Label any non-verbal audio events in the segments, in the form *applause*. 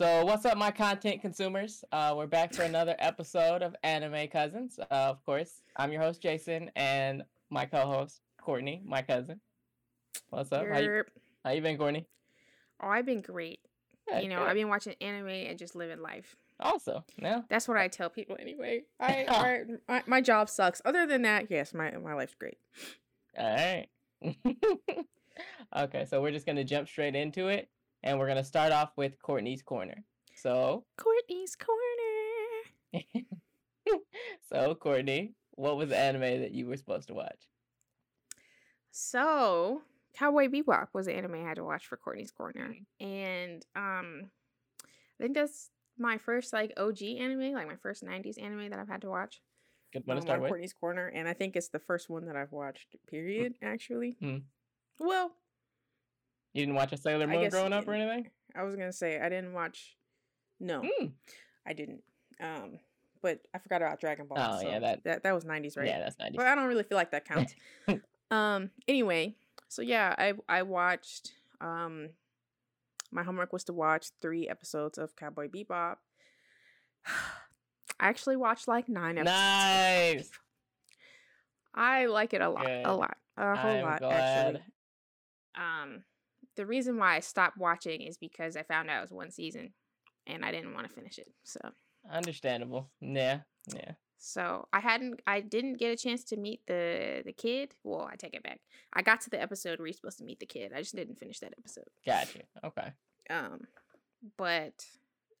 So, what's up, my content consumers? Uh, we're back for another episode of Anime Cousins. Uh, of course, I'm your host, Jason, and my co host, Courtney, my cousin. What's up? How you, how you been, Courtney? Oh, I've been great. Yeah, you know, good. I've been watching anime and just living life. Also, yeah. That's what I tell people anyway. *laughs* I, I my, my job sucks. Other than that, yes, my my life's great. All right. *laughs* okay, so we're just gonna jump straight into it, and we're gonna start off with Courtney's corner. So, Courtney's corner. *laughs* so Courtney, what was the anime that you were supposed to watch? So, Cowboy Bebop was the anime I had to watch for Courtney's corner, and um, I think that's my first like OG anime, like my first '90s anime that I've had to watch. Good one to um, start with. Courtney's corner, and I think it's the first one that I've watched. Period. Actually. Mm. Well, You didn't watch a Sailor Moon growing up or anything? I was gonna say I didn't watch. No, Mm. I didn't. Um, but I forgot about Dragon Ball. Oh, yeah, that- that that was '90s, right? Yeah, that's 90s. But I don't really feel like that counts. *laughs* um. Anyway, so yeah, I I watched. Um, my homework was to watch three episodes of Cowboy Bebop. *sighs* I actually watched like nine episodes. Nice. I like it a lot, Good. a lot, a whole I'm lot glad. actually. Um, the reason why I stopped watching is because I found out it was one season, and I didn't want to finish it. So, Understandable. Yeah, yeah. so I hadn't, I didn't get a chance to meet the the kid. Well, I take it back. I got to the episode where you're supposed to meet the kid. I just didn't finish that episode. Got you. Okay. Um, but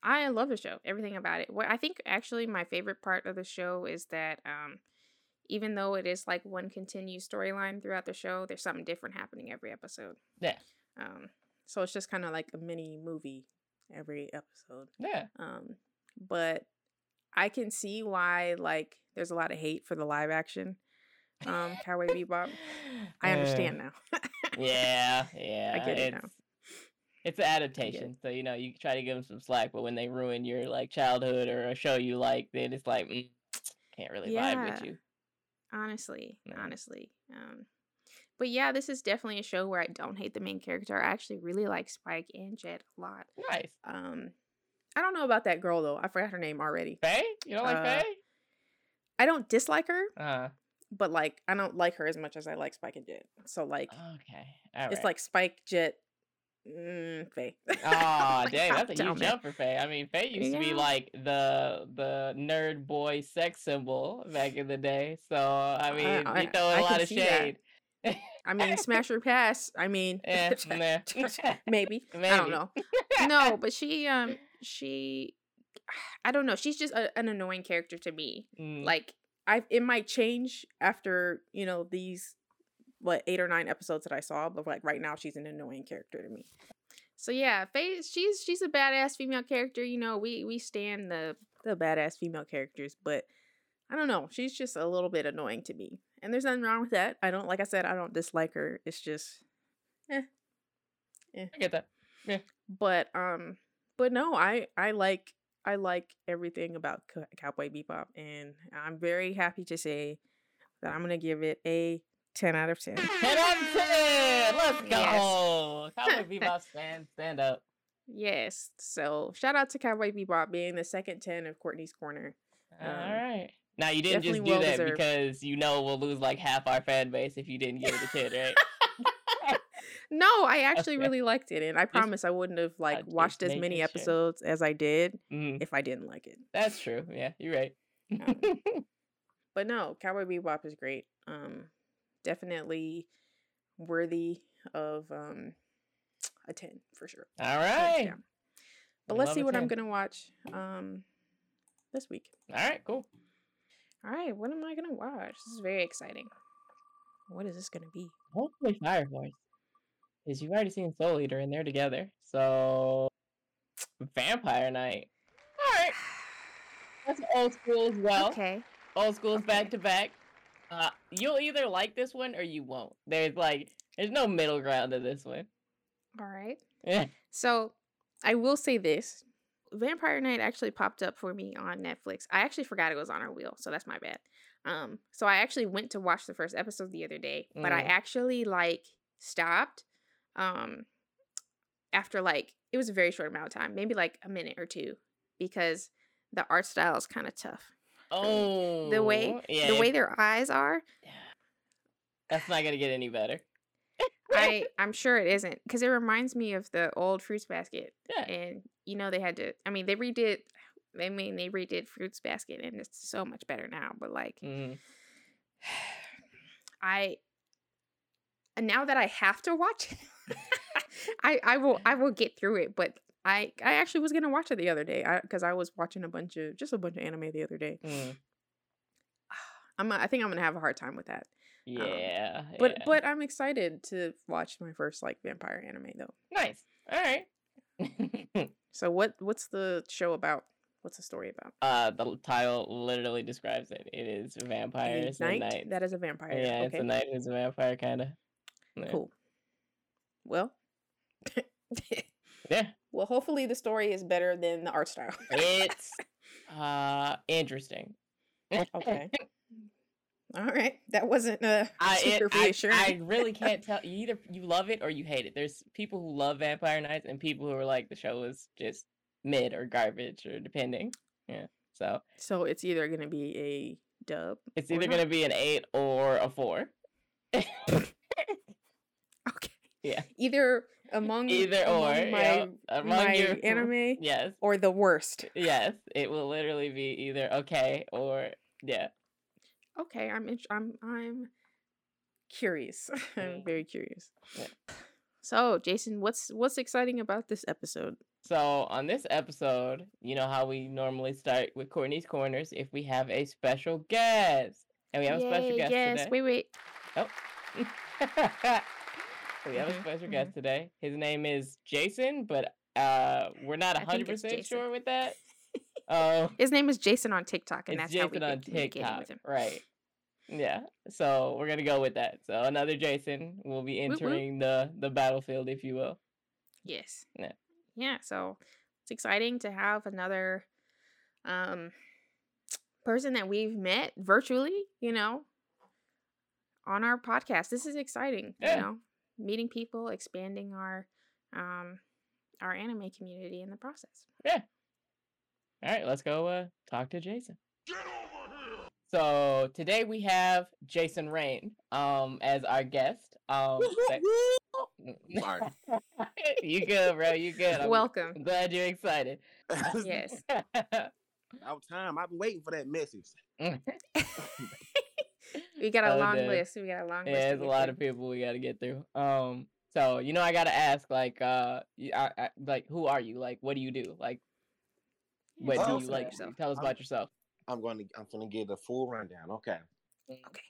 I love the show. Everything about it. What I think actually my favorite part of the show is that um, even though it is like one continued storyline throughout the show, there's something different happening every episode. Yeah. Um, so it's just kind of like a mini movie every episode. Yeah. Um, but I can see why like there's a lot of hate for the live action um *laughs* Cowboy Bebop. I understand now. Yeah, *laughs* yeah. I get it now. it's, an adaptation, so you know you try to give them some slack, but when they ruin your like childhood or a show you like, then it's like mm, can't really vibe with you. honestly Yeah. honestly um but yeah this is definitely a show where i don't hate the main character i actually really like spike and jet a lot Nice. um i don't know about that girl though i forgot her name already Faye, you don't like Uh, Faye? i don't dislike her Uh, but like i don't like her as much as i like spike and jet so like okay. All right. it's like spike jet mm, Faye. Oh, *laughs* Like, dang, that's a huge jump for Faye. I mean, Faye used to be like the the nerd boy sex symbol back in the day. So I mean, I- you throw a I lot of shade. *laughs* i mean smash or pass i mean *laughs* Eh, *laughs* nah. *laughs* maybe. I don't know. No, but she um she *sighs* I don't know. She's just a, an annoying character to me. Mm, Like I it might change after, you know, these what eight or nine episodes that I saw, but like right now she's an annoying character to me. So yeah, Faye she's she's a badass female character, you know. We we stand the the badass female characters, but I don't know. She's just a little bit annoying to me. And there's nothing wrong with that. I don't like I said I don't dislike her. It's just eh. I get that. Yeah. But um but no i i like i like everything about cowboy bebop and i'm very happy to say that i'm gonna give it a 10 out of 10 Ten out of ten. Let's Yes. go. Cowboy *laughs* Bebop stand stand up. yes so shout out to cowboy bebop being the second 10 of courtney's corner All Um, right. Now you didn't just definitely do that well-deserved. because you know we'll lose like half our fan base if you didn't give it a ten, right? *laughs* no i actually Okay. really liked it and i promise i wouldn't have like just watched as many sure. episodes as i did Mhm, if i didn't like it That's true. Yeah, you're right. Um, *laughs* but no, Cowboy Bebop is great. Um, definitely worthy of um a ten for sure. All right. right. But I let's see what I'm gonna watch um this week. All right. Cool. All right, what am I gonna watch? This is very exciting. What is this gonna be? Hopefully Fire Force. Because you've already seen Soul Eater and they're together. So Vampire Knight. Alright. *sighs* That's old school as well. okay. Old school's okay. back to back. Uh you'll either like this one or you won't. There's like there's no middle ground to this one. All right. Yeah. *laughs* So I will say this. Vampire Knight actually popped up for me on Netflix. I actually forgot it was on our wheel, so that's my bad. Um, so I actually went to watch the first episode the other day, but I Mm. actually like stopped. Um after like it was a very short amount of time, maybe like a minute or two, because the art style is kind of tough. Oh, The way yeah, the way their eyes are, that's not gonna get any better. I I'm sure it isn't because it reminds me of the old Fruits Basket, Yeah. and you know they had to. I mean, they redid. I mean, they redid Fruits Basket, and it's so much better now. But like, Mhm. *sighs* I and now that I have to watch it, *laughs* I I will I will get through it. But I I actually was gonna watch it the other day because I, was watching a bunch of just a bunch of anime the other day. Mm. *sighs* I'm I think I'm gonna have a hard time with that. Yeah, But yeah. but I'm excited to watch my first like vampire anime though. nice. All right. *laughs* So what what's the show about? What's the story about? uh, the title literally describes it. It is vampires and knight? knights. That is a vampire. yeah, it's a knight who's a vampire, kind of. Cool. Well. Yeah, *laughs* well, hopefully the story is better than the art style. it's *laughs* uh interesting. *laughs* okay. All right. That wasn't uh I, super it, I, reassuring. I really *laughs* can't tell. You either you love it or you hate it. There's people who love Vampire Knights and people who are like the show is just mid or garbage or depending. Yeah. So So it's either gonna be a dub. it's either gonna be an eight or a four. *laughs* Okay. Yeah. Either among Either among or. my yep, among my your- anime *laughs* Yes. or the worst. Yes. It will literally be either okay or yeah. Okay, I'm int- I'm I'm curious. *laughs* I'm Mm. very curious. Yeah. So, Jason, what's what's exciting about this episode? So on this episode, you know how we normally start with Courtney's Corners if we have a special guest. And we have a special Yay, guest yes. today. Wait, wait. *laughs* we have a Mhm, special mhm. guest today. His name is Jason, but uh we're not I think hundred it's percent Jason. sure with that. Um His name is Jason on TikTok, and that's how we've been on TikTok. with him. Right. Yeah. So we're gonna go with that. So another Jason will be Woot woot. entering the the battlefield, if you will. Yes. Yeah. Yeah. So it's exciting to have another um person that we've met virtually, you know, on our podcast. This is exciting, Yeah. you know, meeting people, expanding our um our anime community in the process. All right, let's go uh, talk to Jason. So today we have Jason Rayn um as our guest. Um that- *laughs* you good, bro. You good. I'm, Welcome. Glad you're excited. *laughs* Yes. *laughs* About time. I've been waiting for that message. We got a Oh, long damn. list. We got a long yeah, list. to there's a lot through. of people we got to get through. Um, so you know, I gotta ask, like, uh, y- I, I- like, who are you? Like, what do you do? Like, Yeah, what do you like? yourself. Tell us I'm- about yourself. I'm going to. I'm going to give the full rundown. Okay. Okay.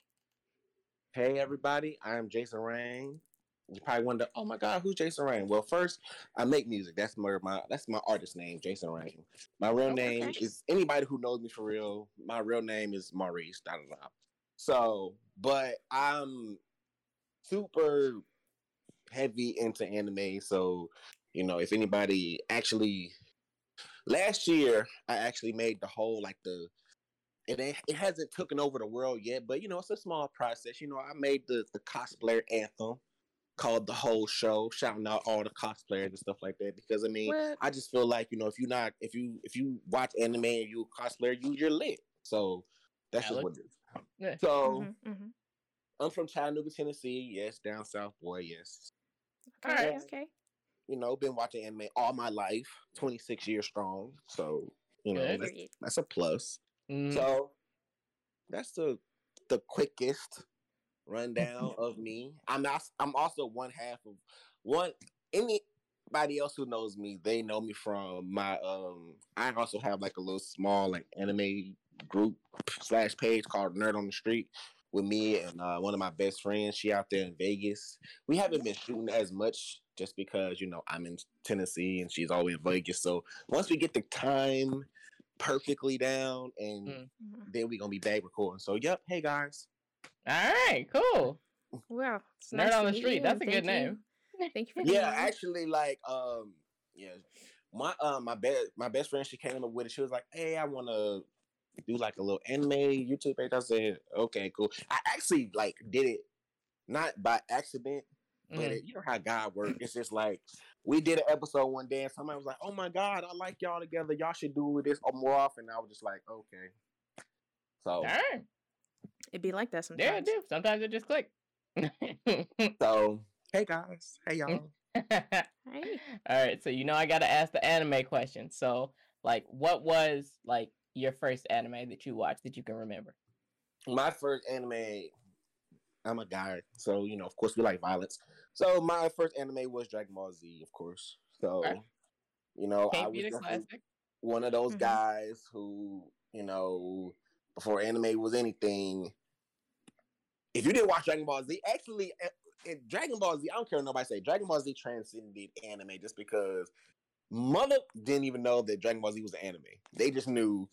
Hey everybody, I am Jason Rayn. You probably wonder, oh my God, who's Jason Rayn? Well, first, I make music. That's my, my that's my artist name, Jason Rayn. My real Oh, name okay. is anybody who knows me for real. My real name is Maurice. Da, da, da. So, but I'm super heavy into anime. So, you know, if anybody actually last year, I actually made the whole like the it it hasn't taken over the world yet, but you know it's a small process. You know, I made the the cosplayer anthem called the whole show, shouting out all the cosplayers and stuff like that. Because I mean, What? I just feel like you know if you're not if you if you watch anime and you a cosplayer, you you're lit. So that's just what it is. Yeah. So Mhm, mhm. I'm from Chattanooga, Tennessee. Yes, down south, boy. Yes. Okay. Alright. Okay. You know, been watching anime all my life, 26 years strong. So you know that's, that's a plus. Mm, So that's the the quickest rundown *laughs* of me. I'm not, I'm also one half of one anybody else who knows me, they know me from my um I also have like a little small like anime group slash page called Nerd on the Street with me and uh, one of my best friends. She out there in Vegas. We haven't been shooting as much just because you know I'm in Tennessee and she's always in Vegas. So once we get the time perfectly down and Mm. Mhm. then we're gonna be back recording. So yep, hey guys. All right, cool. Well, it's Nerd nice on the Street, you, that's and a good you- name. Thank you for Yeah, coming actually like um yeah. My um my best my best friend she came up with it. She was like, Hey, I wanna do like a little anime YouTube page. I said, Okay, cool. I actually like did it not by accident. But mm. it, you know how God works. It's just like we did an episode one day, and somebody was like, "Oh my God, I like y'all together. Y'all should do this more often." I was just like, "Okay." So it'd be like that sometimes. Yeah, it do. Sometimes it just click. *laughs* so hey guys, hey y'all. *laughs* hey. All right, so you know I got to ask the anime question. So, like, what was like your first anime that you watched that you can remember? My first anime. I'm a guy, so you know, of course, we like violence. So my first anime was Dragon Ball Z, of course. So, right. you know, Can't I was one of those mm-hmm. guys who, you know, before anime was anything. If you didn't watch Dragon Ball Z, actually, eh, in Dragon Ball Z, I don't care what nobody say. Dragon Ball Z transcended anime just because mother didn't even know that Dragon Ball Z was an anime. They just knew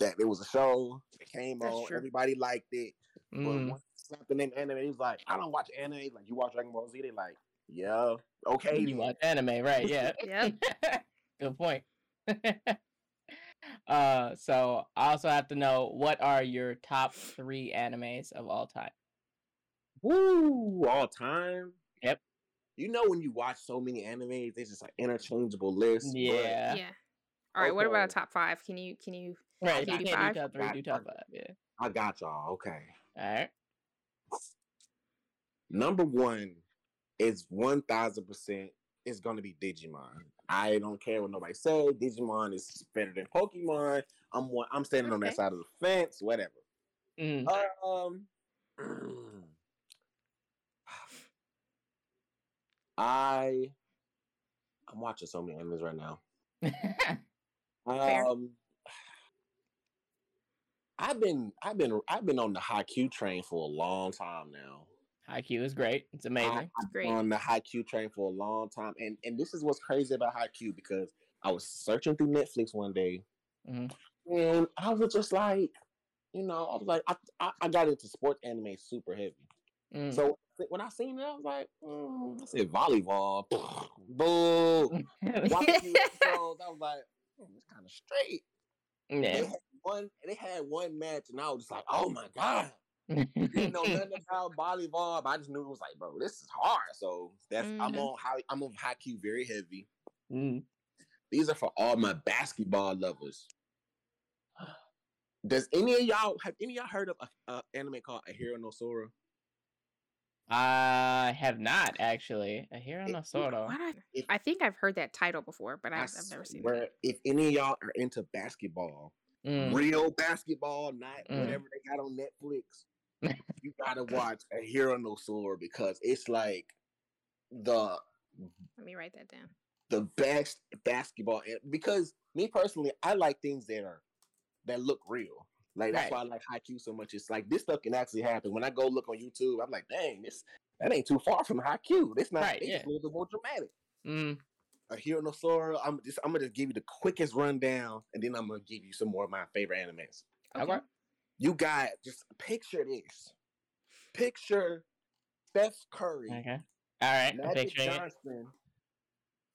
that it was a show. It came That's on. True. Everybody liked it. Mm. But once something named anime, he was like, I don't watch anime. Like you watch Dragon Ball Z, they like, yeah, okay. You watch anime, right? Yeah. *laughs* yeah. *laughs* Good point. *laughs* uh, so I also have to know what are your top three animes of all time? Woo, all time. Yep. You know when you watch so many animes, there's just like interchangeable lists. Yeah. Yeah. All right. Okay. What about a top five? Can you can you right? Can you do five? Do top three, do top five. Yeah. I got y'all. Okay. All right. Number one is one thousand percent is gonna be Digimon. I don't care what nobody say. Digimon is better than Pokemon. I'm one. I'm standing okay. on that side of the fence. Whatever. Mm. Um. *sighs* I I'm watching so many animes right now. *laughs* um, I've been I've been I've been on the Haikyuu train for a long time now. Haikyuu is great. It's amazing. I, it's great. On the Haikyuu train for a long time, and and this is what's crazy about Haikyuu because I was searching through Netflix one day, mm-hmm. and I was just like, you know, I was like, I I, I got into sports anime super heavy. Mm. So when I seen it, I was like, mm, I said volleyball. *laughs* Boo. *laughs* I was like, mm, it's kind of straight. Yeah. They had one they had one match and I was just like, oh my *laughs* God. didn't know nothing about volleyball, but I just knew it was like, bro, this is hard. So that's mm-hmm. I'm on high I'm on Haikyuu very heavy. Mm. These are for all my basketball lovers. Does any of y'all have any of y'all heard of an anime called Ahiru no Sora? I have not actually. Ahiru no Sora. I, I think I've heard that title before, but I've, I've never seen it. If any of y'all are into basketball, mm. real basketball, not mm. whatever they got on Netflix, *laughs* you gotta watch Ahiru no Sora because it's like the. Let me write that down. The best basketball, because me personally, I like things that are that look real. Like that's right. why I like Haikyuu so much. It's like this stuff can actually happen. When I go look on YouTube, I'm like, dang, this that ain't too far from Haikyuu. This not right, it's yeah. a little bit more dramatic. Mm. Ahiru no Sora. I'm just I'm gonna just give you the quickest rundown, and then I'm gonna give you some more of my favorite animes. Okay. okay. You got just picture this. Picture Steph Curry. Okay. All right. Magic Johnson.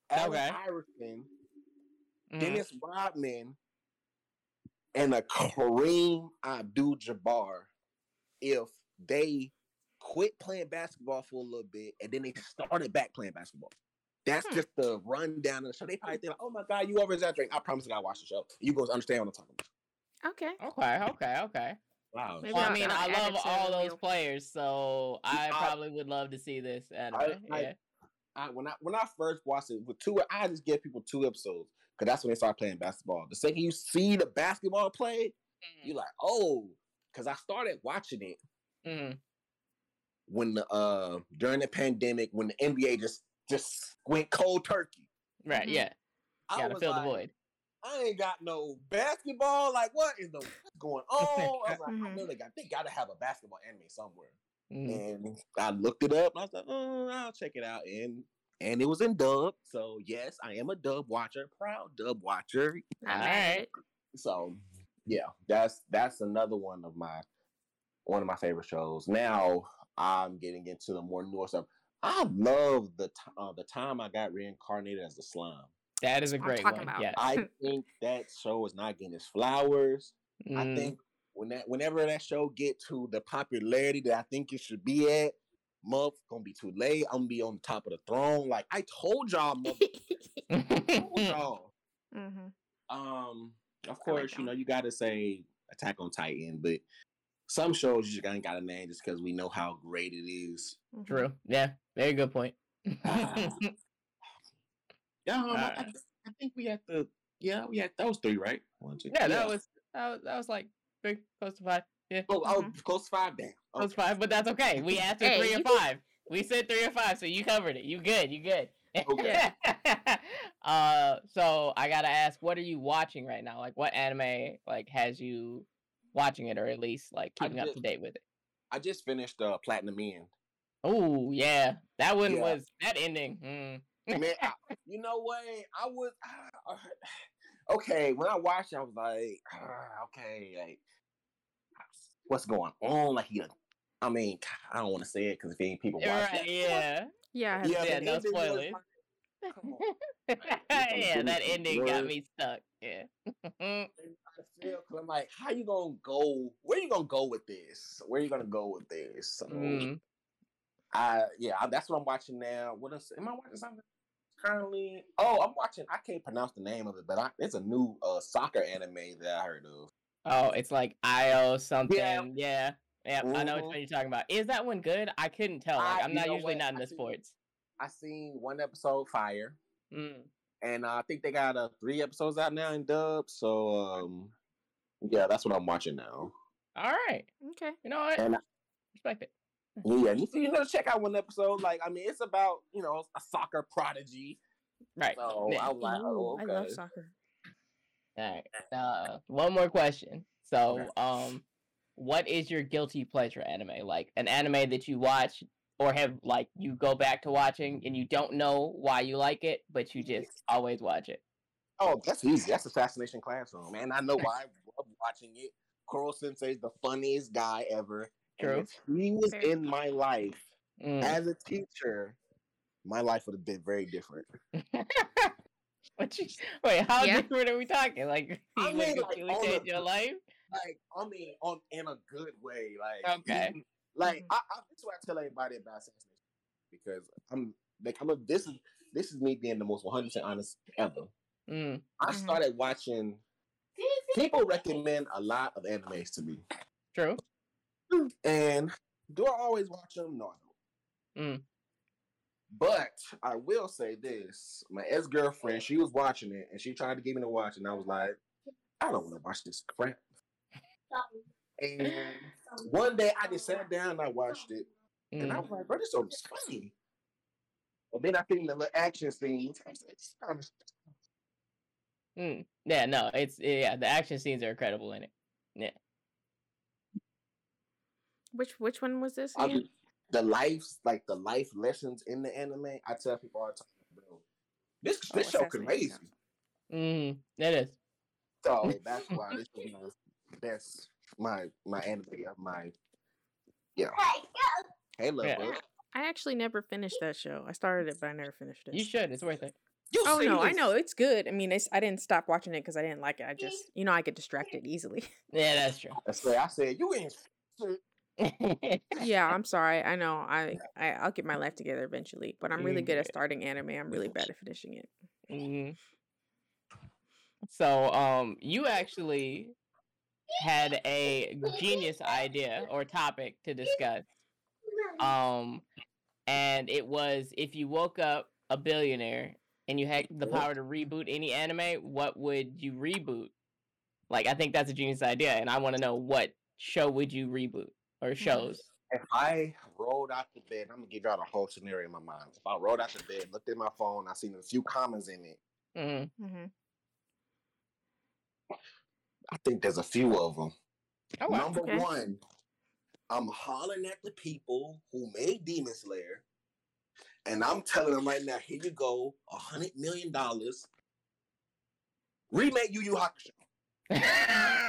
Allen okay. Iverson. Mm. Dennis Rodman and a Kareem Abdul Jabbar if they quit playing basketball for a little bit and then they started back playing basketball. That's hmm. just the rundown of the show. They probably think, like, oh my God, you over exaggerating. I promise you, I watch the show. You guys understand what I'm talking about. Okay. Okay. Okay. Okay. Wow. Well, I mean, I love all those players, so I, I, probably would love to see this anime. I, yeah. I, when I when I first watched it with two, I just give people two episodes because that's when they start playing basketball. The second you see the basketball play, mm-hmm. you're like, oh, because I started watching it mm-hmm. when the uh during the pandemic when the NBA just just went cold turkey. Right. Mm-hmm. Yeah. I gotta fill like, the void. I ain't got no basketball. Like, what is the what's going *laughs* on? I was like, mm-hmm. I really got they gotta have a basketball anime somewhere. Mm-hmm. And I looked it up and I was like, oh, I'll check it out. And and it was in dub. So yes, I am a dub watcher, proud dub watcher. All right. So yeah, that's that's another one of my one of my favorite shows. Now I'm getting into the more newer stuff. I love the t- uh, the time I got reincarnated as a slime. That is a great one. About. Yeah, I think that show is not getting its flowers. Mm. I think when that whenever that show get to the popularity that I think it should be at, Muff gonna be too late. I'm gonna be on top of the throne. Like I told y'all, mother. I told *laughs* y'all. hmm Um, of I like course, you know you gotta say Attack on Titan, but some shows you just ain't got a name just because we know how great it is. True. Yeah. Very good point. *laughs* *laughs* Yeah, um, I, I I think we had the yeah we had those three right. One, two, yeah, that was that was that was like three, close to five. Yeah, oh, oh Mhm. close to five down. close to five, but that's okay. We asked for Hey, three you or can- five. We said three or five, so you covered it. You good? You good? Okay. *laughs* uh, so I gotta ask, what are you watching right now? Like, what anime like has you watching it, or at least like I keeping up to date with it? I just finished uh, Platinum End. Oh yeah, that one Yeah. was that ending. mm. Man, I, *laughs* you know what? I was *sighs* okay when I watched. it, I was like, ah, okay, like what's going on? Like he, I mean, I don't want to say it because if ain't people watch Right, yeah. Yeah, I have yeah, Yeah, the no ending was spoilers. like, Come on. *laughs* yeah, that Word. ending got me stuck. Yeah. I feel because I'm like, how you gonna go? Where you gonna go with this? Where you gonna go with this? So, Mm. I yeah, I, that's what I'm watching now. What else? Am I watching something currently? Oh, I'm watching. I can't pronounce the name of it, but I, it's a new uh, soccer anime that I heard of. Oh, it's like IO something. Yeah. Yeah. I know which Mhm. you're talking about. Is that one good? I couldn't tell. Like, I- I'm not usually what? not in the think- sports. I seen one episode, Fire, Mm. and uh, I think they got uh, three episodes out now in dub. So um, yeah, that's what I'm watching now. All right. Okay. You know what? And I- Respect it. Yeah, you, you know, check out one episode. Like, I mean, it's about you know a soccer prodigy. Right. So Yeah. I was like, oh, okay. I love soccer. All right. Uh, one more question. So, um, what is your guilty pleasure anime? Like an anime that you watch or have like you go back to watching and you don't know why you like it, but you just always watch it. Oh, that's easy. That's Assassination Classroom, man. I know why I love watching it. Koro Sensei's the funniest guy ever. And True. if he was Very in my life Mm. as a teacher, my life would have been very different. *laughs* What you, wait, how Yeah. different are we talking? Like, I he would mean, like, completely on change your life? Like, I mean, on in a good way. Like, Okay. he- like Mhm. I, I, this is what I tell everybody about Assassination because I'm like, I'm a, this is this is me being the most 100 percent honest ever. Mm. I Mhm. started watching. People recommend a lot of animes to me, True. and do I always watch them? No, I don't. Mm. But I will say this: my ex girlfriend, she was watching it, and she tried to get me to watch, it, and I was like, I don't want to watch this crap. And *laughs* one day I just sat down and I watched it, and I Mm. was like, bro, this is funny. But then I think the little action scenes, I was it's kind of Mm. Yeah, no, it's yeah, the action scenes are incredible in it. Yeah. Which which one was this? Again? mean, the life, like the life lessons in the anime. I tell people all the time, bro, this Oh, this show Assassination crazy. Mm. It is. So *laughs* that's why this is my best my my anime of my yeah. Hey, love Yeah. bud. I actually never finished that show. I started it, but I never finished it. You should. It's worth it. You Oh no, I know it's good. I mean, it's, I didn't stop watching it because I didn't like it. I just, you know, I get distracted easily. *laughs* Yeah, that's true. That's said, I said you ain't. *laughs* yeah, I'm sorry. I know. I, I I'll get my life together eventually, but I'm really good at starting anime. I'm really bad at finishing it. hmm So, um, you actually had a genius idea or topic to discuss. Um, and it was if you woke up a billionaire and you had the power to reboot any anime, what would you reboot? Like, I think that's a genius idea, and I want to know what show would you reboot or shows? If I rolled out the bed, I'm gonna give y'all the whole scenario in my mind. If I rolled out the bed, looked at my phone, I seen a few comments in it. Mm, hmm I think there's a few of them. Oh, wow. Number Okay. one, I'm hollering at the people who made Demon Slayer, and I'm telling them right now, here you go, a hundred million dollars. Remake Yu Yu Hakusho. *laughs*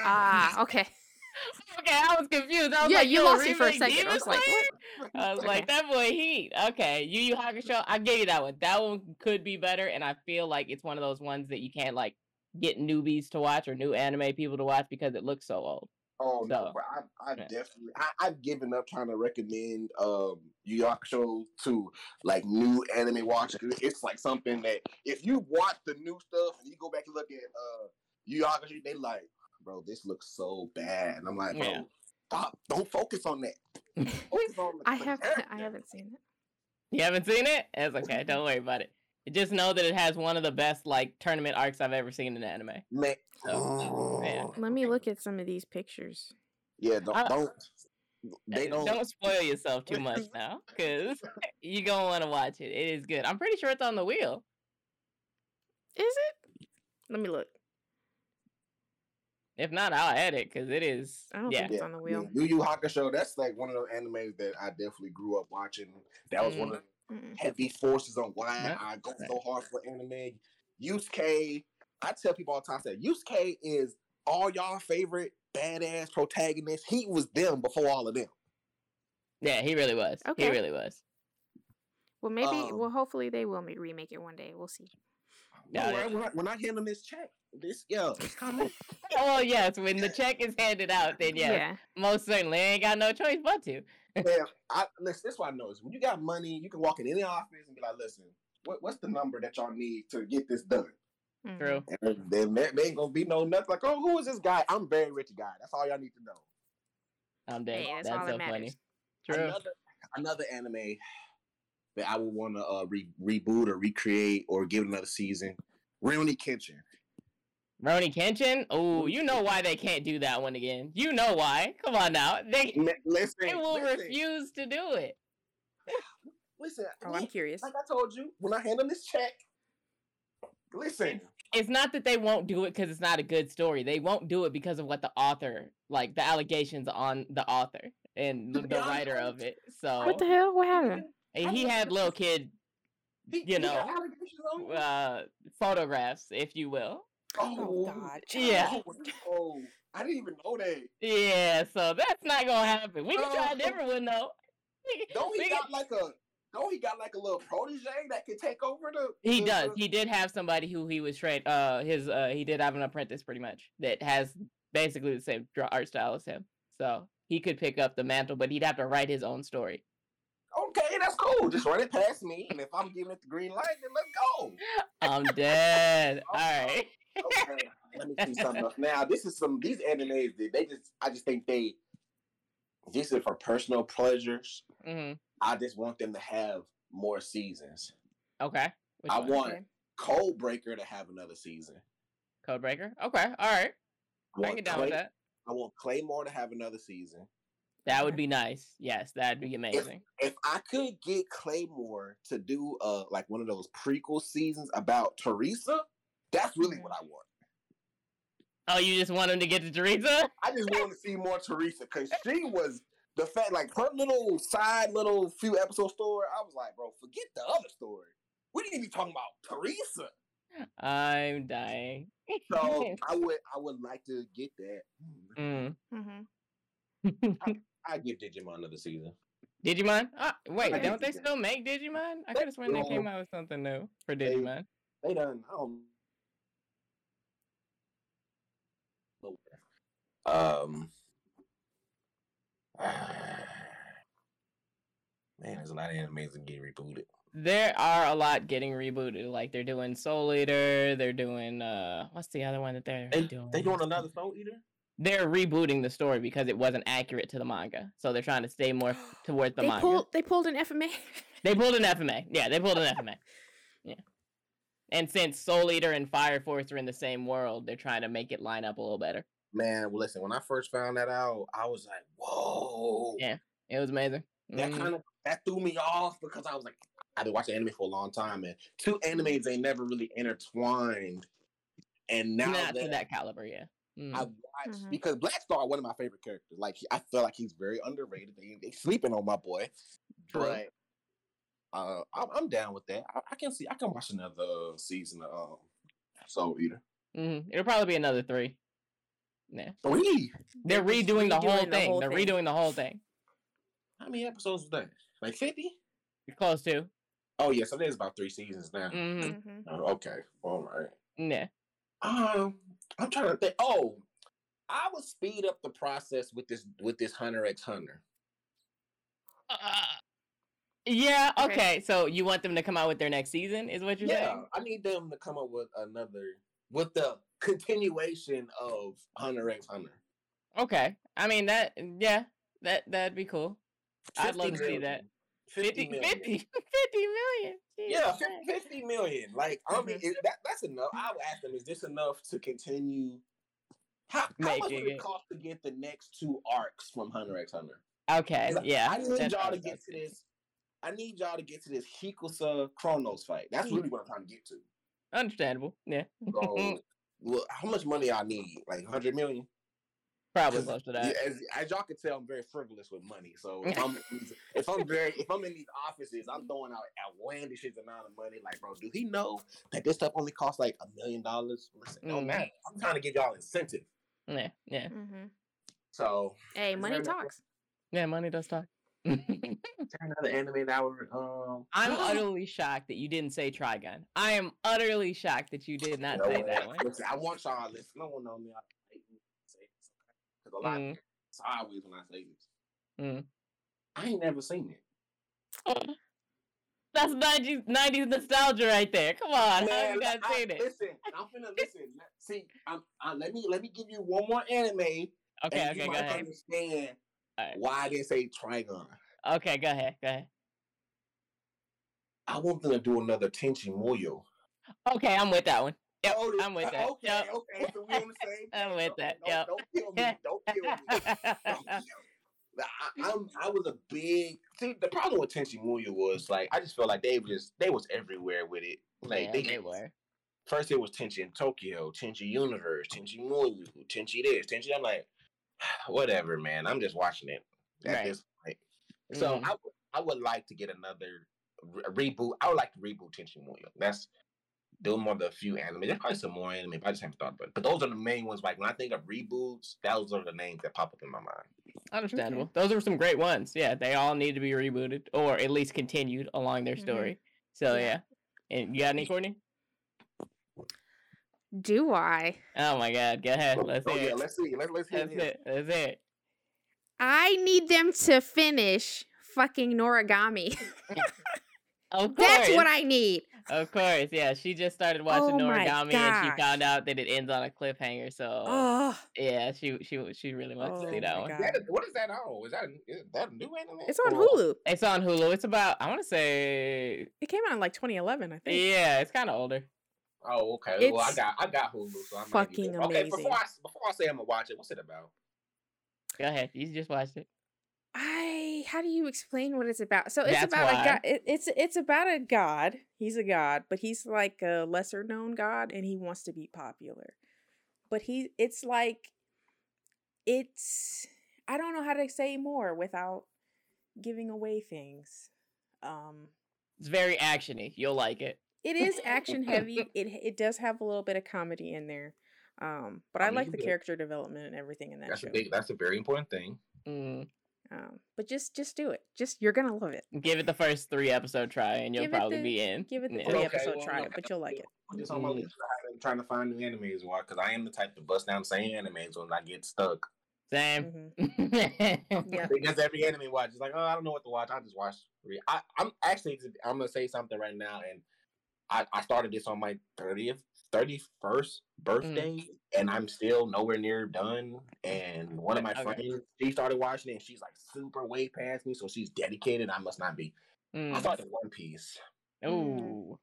Ah, *laughs* okay. *laughs* okay, I was confused. I was Yeah, like, you yo, lost me for a remake second. I Demon was like, Slayer? what? I was Okay. like, that boy heat. Okay, Yu Yu Hakusho. I gave you that one. That one could be better, and I feel like it's one of those ones that you can't like get newbies to watch or new anime people to watch because it looks so old. Oh no, So, but I, I've yeah. definitely I, I've given up trying to recommend um Yu Yu Hakusho to like new anime watchers. It's like something that if you watch the new stuff and you go back and look at uh Yu Yu Hakusho, they like, bro, this looks so bad. And I'm like, bro, Yeah. stop, don't focus on that. *laughs* Focus on the, I the have character. I haven't seen it. You haven't seen it? It's okay. Don't worry about it. Just know that it has one of the best like tournament arcs I've ever seen in an anime. Man, So, yeah. Oh. Let me look at some of these pictures. yeah, don't, I- don't they uh, don't, don't spoil yourself too much *laughs* now, because *laughs* you're gonna want to watch it. It is good. I'm pretty sure it's on the wheel. Is it? Let me look. If not, I'll add it because it is. I don't yeah, think it's on the wheel. Yu Yu Hakusho, that's like one of those animes that I definitely grew up watching. That was one mm. of the Mm-mm. heavy forces on why Yeah. I go so hard for anime. Yusuke, I tell people all the time, that say Yusuke is all y'all favorite badass protagonists. He was them before all of them. yeah, he really was. Okay. He really was. Well, maybe. Um, well, hopefully they will remake it one day. We'll see. No, Got when, I, it. when, I, when I hand him this check, this yeah, it's coming. *laughs* Oh yes, when the check is handed out, then yes, Yeah. most certainly ain't got no choice but to. Man, I listen. This is what I know is when you got money, you can walk in any office and be like, "Listen, what, what's the number that y'all need to get this done?" Mhm. True. And then there, there ain't gonna be no nothing like, "Oh, who is this guy?" I'm a very rich guy. That's all y'all need to know. I'm dead. Hey, that's that's all so that funny. True. Another another anime that I would want to uh, re- reboot or recreate or give another season. Rurouni Kenshin. Rurouni Kenshin. Oh, you know why they can't do that one again. You know why. Come on now. They *laughs* Ma- Listen, they will listen, refuse to do it. *sighs* Listen, Oh, I'm curious. like I told you when I hand them this check. Listen, It's not that they won't do it because it's not a good story. They won't do it because of what the author, like the allegations on the author and To the writer of it. So What the hell? What happened? and he had little kid he, you know, allegations on him? uh, photographs, if you will. Oh, God. Yeah. Oh, oh, I didn't even know that. Yeah, so that's not gonna happen. We can try a Oh. different one though. We *laughs* Don't he we can- got like a? Don't he got like a little protege that can take over the? He the- does. the- He did have somebody who he was trained. Uh, his uh, he did have an apprentice pretty much that has basically the same draw art style as him. So he could pick up the mantle, but he'd have to write his own story. Okay, that's cool. Just run it past me, and if I'm giving it the green light, then let's go. *laughs* I'm dead. *laughs* All right. Okay, let me see something else. Now, this is some these animes that they just. I just think they. This is for personal pleasures. hmm I just want them to have more seasons. Okay. Which I want Okay. Codebreaker to have another season. Codebreaker. Okay. All right. I I get down with that. I want Claymore to have another season. That would be nice. Yes, that'd be amazing. If I could get Claymore to do uh like one of those prequel seasons about Teresa, that's really what I want. Oh, you just want him to get to Teresa? *laughs* I just want to see more Teresa because she was the fact like her little side little few episode story. I was like, bro, forget the other story. We didn't even talk about Teresa. I'm dying. So *laughs* I would I would like to get that. mm. Mm-hmm. I *laughs* give Digimon another season. Digimon? Ah, wait, I don't they Digimon. still make Digimon? I They could have sworn they came out with something new for They- Digimon. They done. I don't. Um. *sighs* Man, there's a lot of animes that get rebooted. There are a lot getting rebooted. Like they're doing Soul Eater. They're doing uh, what's the other one that they're They, doing? they doing another Soul Eater? They're rebooting the story because it wasn't accurate to the manga, so they're trying to stay more *gasps* towards the They manga. pulled. They pulled an FMA. *laughs* They pulled an FMA. Yeah, they pulled an FMA. Yeah. And since Soul Eater and Fire Force are in the same world, they're trying to make it line up a little better. Man, well, listen. When I first found that out, I was like, "Whoa!" Yeah. It was amazing. That Mhm. kind of that threw me off because I was like, I've been watching anime for a long time, and two animes they never really intertwined. And now Not that, to that caliber, yeah. Mm. I watched Mhm. because Black Star one of my favorite characters. Like he- I feel like he's very underrated. They, they sleeping on my boy, True. but uh, I'm, I'm down with that. I, I can see I can watch another uh, season of um, Soul Eater. Mhm. It'll probably be another three. Yeah. Three. They're They're just redoing the whole redoing the thing. whole They're thing. redoing the whole thing. How many episodes was that? Like fifty? You're close to. Oh yeah, so there's about three seasons now. hmm Mhm. Oh, okay, all right. Yeah. Um, I'm trying to think. Oh, I would speed up the process with this with this Hunter X Hunter. Uh, yeah. Okay. Okay. So you want them to come out with their next season? Is what you're Yeah, saying? I need them to come up with another with the continuation of Hunter X Hunter. Okay. I mean that. Yeah. That that'd be cool. I'd 50 love to see that. million. 50, 50, 50 million. *laughs* million. Yeah, Jesus fif- Christ. 50 million. Like, I mean, Mhm. is that, that's enough. I would ask them, is this enough to continue? How, how much would it cost to get the next two arcs from Hunter X Hunter? Okay, Yeah. I need y'all to get to this. I need y'all to get to this Hisoka Chrollo fight. That's really what I'm trying to get to. Understandable. Yeah. So, *laughs* well, how much money I need? Like 100 million? Probably close to that. as, as y'all can tell, I'm very frivolous with money. So *laughs* if I'm if I'm very if I'm in these offices, I'm throwing out outlandish amount of money. Like, bro, do he know that this stuff only costs like a million dollars? Listen, no Mhm. matter. I'm trying to give y'all incentive. Yeah. Yeah. hmm So Hey, money there another- talks. Yeah. Money does talk. Another anime that would um I'm *gasps* utterly shocked that you didn't say Trigun. I am utterly shocked that you did not know say that one. Listen, I want y'all to listen. No one know me. I hate me say this because a lot Mm. of sideways when I say this. Mm. I ain't never seen it. That's 90s, 90s nostalgia right there. Come on, how Man, you guys seen it? Listen, I'm finna listen. Let- See, I'm, I, let me let me give you one more anime, *laughs* Okay, okay, go ahead. understand Alright. why I didn't say Trigun. Okay, go ahead, go ahead. I want them to do another Tenchi Muyo. Okay, I'm with that one. Yep, Oh, I'm with uh, that. Okay, Yep. okay, so we on the same. *laughs* I'm with Okay, that, Don't, yep. don't kill me. *laughs* Don't kill me. Don't kill me. I, I'm, I was a big see. The problem with Tenchi Muyo was like I just felt like they was they was everywhere with it. Like yeah, they, they were. first it was Tenchi in Tokyo, Tenchi Universe, Tenchi Muyo, Tenchi this, Tenchi. I'm like, *sighs* whatever, man. I'm just watching it at Right. this point. So Mhm. I would I would like to get another re- reboot. I would like to reboot Tenchi Muyo. That's those are the few anime. There's probably some more anime, but I just haven't thought about it. But those are the main ones. Like when I think of reboots, those are the names that pop up in my mind. Understandable. Those are some great ones. Yeah, they all need to be rebooted or at least continued along their Mhm. story. So Yeah. yeah. And you got any, Courtney? Do I? Oh my God, go ahead. Let's oh hear yeah, it. let's see. Let's let's hear That's it. it. That's it. I need them to finish fucking Noragami. *laughs* Of course. *laughs* That's what I need. Of course, yeah. She just started oh watching Oh Noragami and she found out that it ends on a cliffhanger. So Oh, yeah, she she she really wants to Oh see that one. God. That- what is that on? Is that is that a new anime? it's on Or- Hulu. It's on Hulu. It's about I want to say It came out in like 2011, I think. yeah, it's kind of older. Oh, okay. well, I got I got Hulu, so I might be fucking there. Okay, before. I before I say I'm gonna watch it, what's it about? Go ahead. You just watched it. I how do you explain what it's about? So it's That's about why. a god. It, it's it's about a god. He's a god, but he's like a lesser known god, and he wants to be popular. But he, it's like, it's I don't know how to say more without giving away things. Um, It's very actiony. You'll like it. It is action heavy. *laughs* It it does have a little bit of comedy in there. Um, but I I mean, like the but- character development and everything in that That's show. a big. That's a very important thing. Mm. Um, but just just do it. Just you're gonna love it. Give it the first three episode try, and you'll Give probably the- be in. give it the Yeah. three Okay, episode well, try, look, but you'll like it. Put this on my list. I've been trying to find new animes to watch because I am the type to bust down the same animes when I get stuck. Same. Mhm. *laughs* Yeah. Because every anime watch is like, oh, I don't know what to watch. I just watch. three. I, I'm actually, I'm gonna say something right now, and I, I started this on my thirtieth, thirty first birthday, and I'm still nowhere near done. And one of my Okay. friends, she started watching it, and she's like super way past me, so she's dedicated. I must not be. I Mm. started One Piece. Ooh.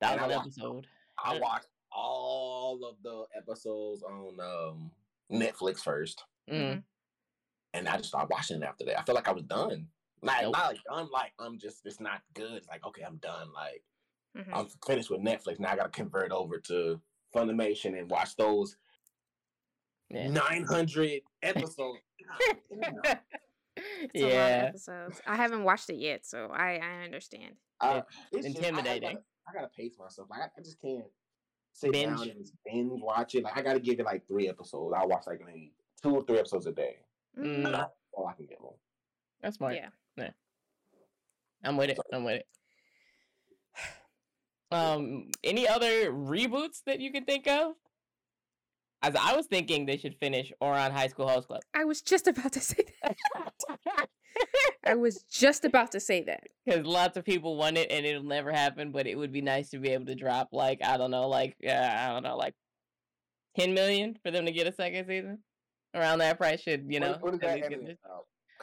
That was an episode. I Mm. watched all of the episodes on um, Netflix first. Mm. and I just started watching it after that. I felt like I was done. Like Nope. not like done, like I'm just it's not good. It's like okay, I'm done. Like Mhm. I'm finished with Netflix. Now I gotta convert over to Funimation and watch those Yeah. 900 *laughs* episodes. *laughs* God damn. A lot of yeah. episodes. I haven't watched it yet, so I I understand. Uh, it's just- I- I intimidating. gotta- I, gotta pace myself. Like I, I just can't sit Binge. down and just binge watch it. Like I gotta give it like three episodes. I watch like maybe two or three episodes a day. Mm. That's all I can get on. That's smart. Yeah. I'm with it. I'm with it. Um, any other reboots that you can think of? As I was thinking they should finish Ouran High School Host Club. I was just about to say that. *laughs* I was just about to say that. Because lots of people want it and it'll never happen, but it would be nice to be able to drop like, I don't know, like yeah, I don't know, like ten million for them to get a second season. Around that price should, you know. What, what is that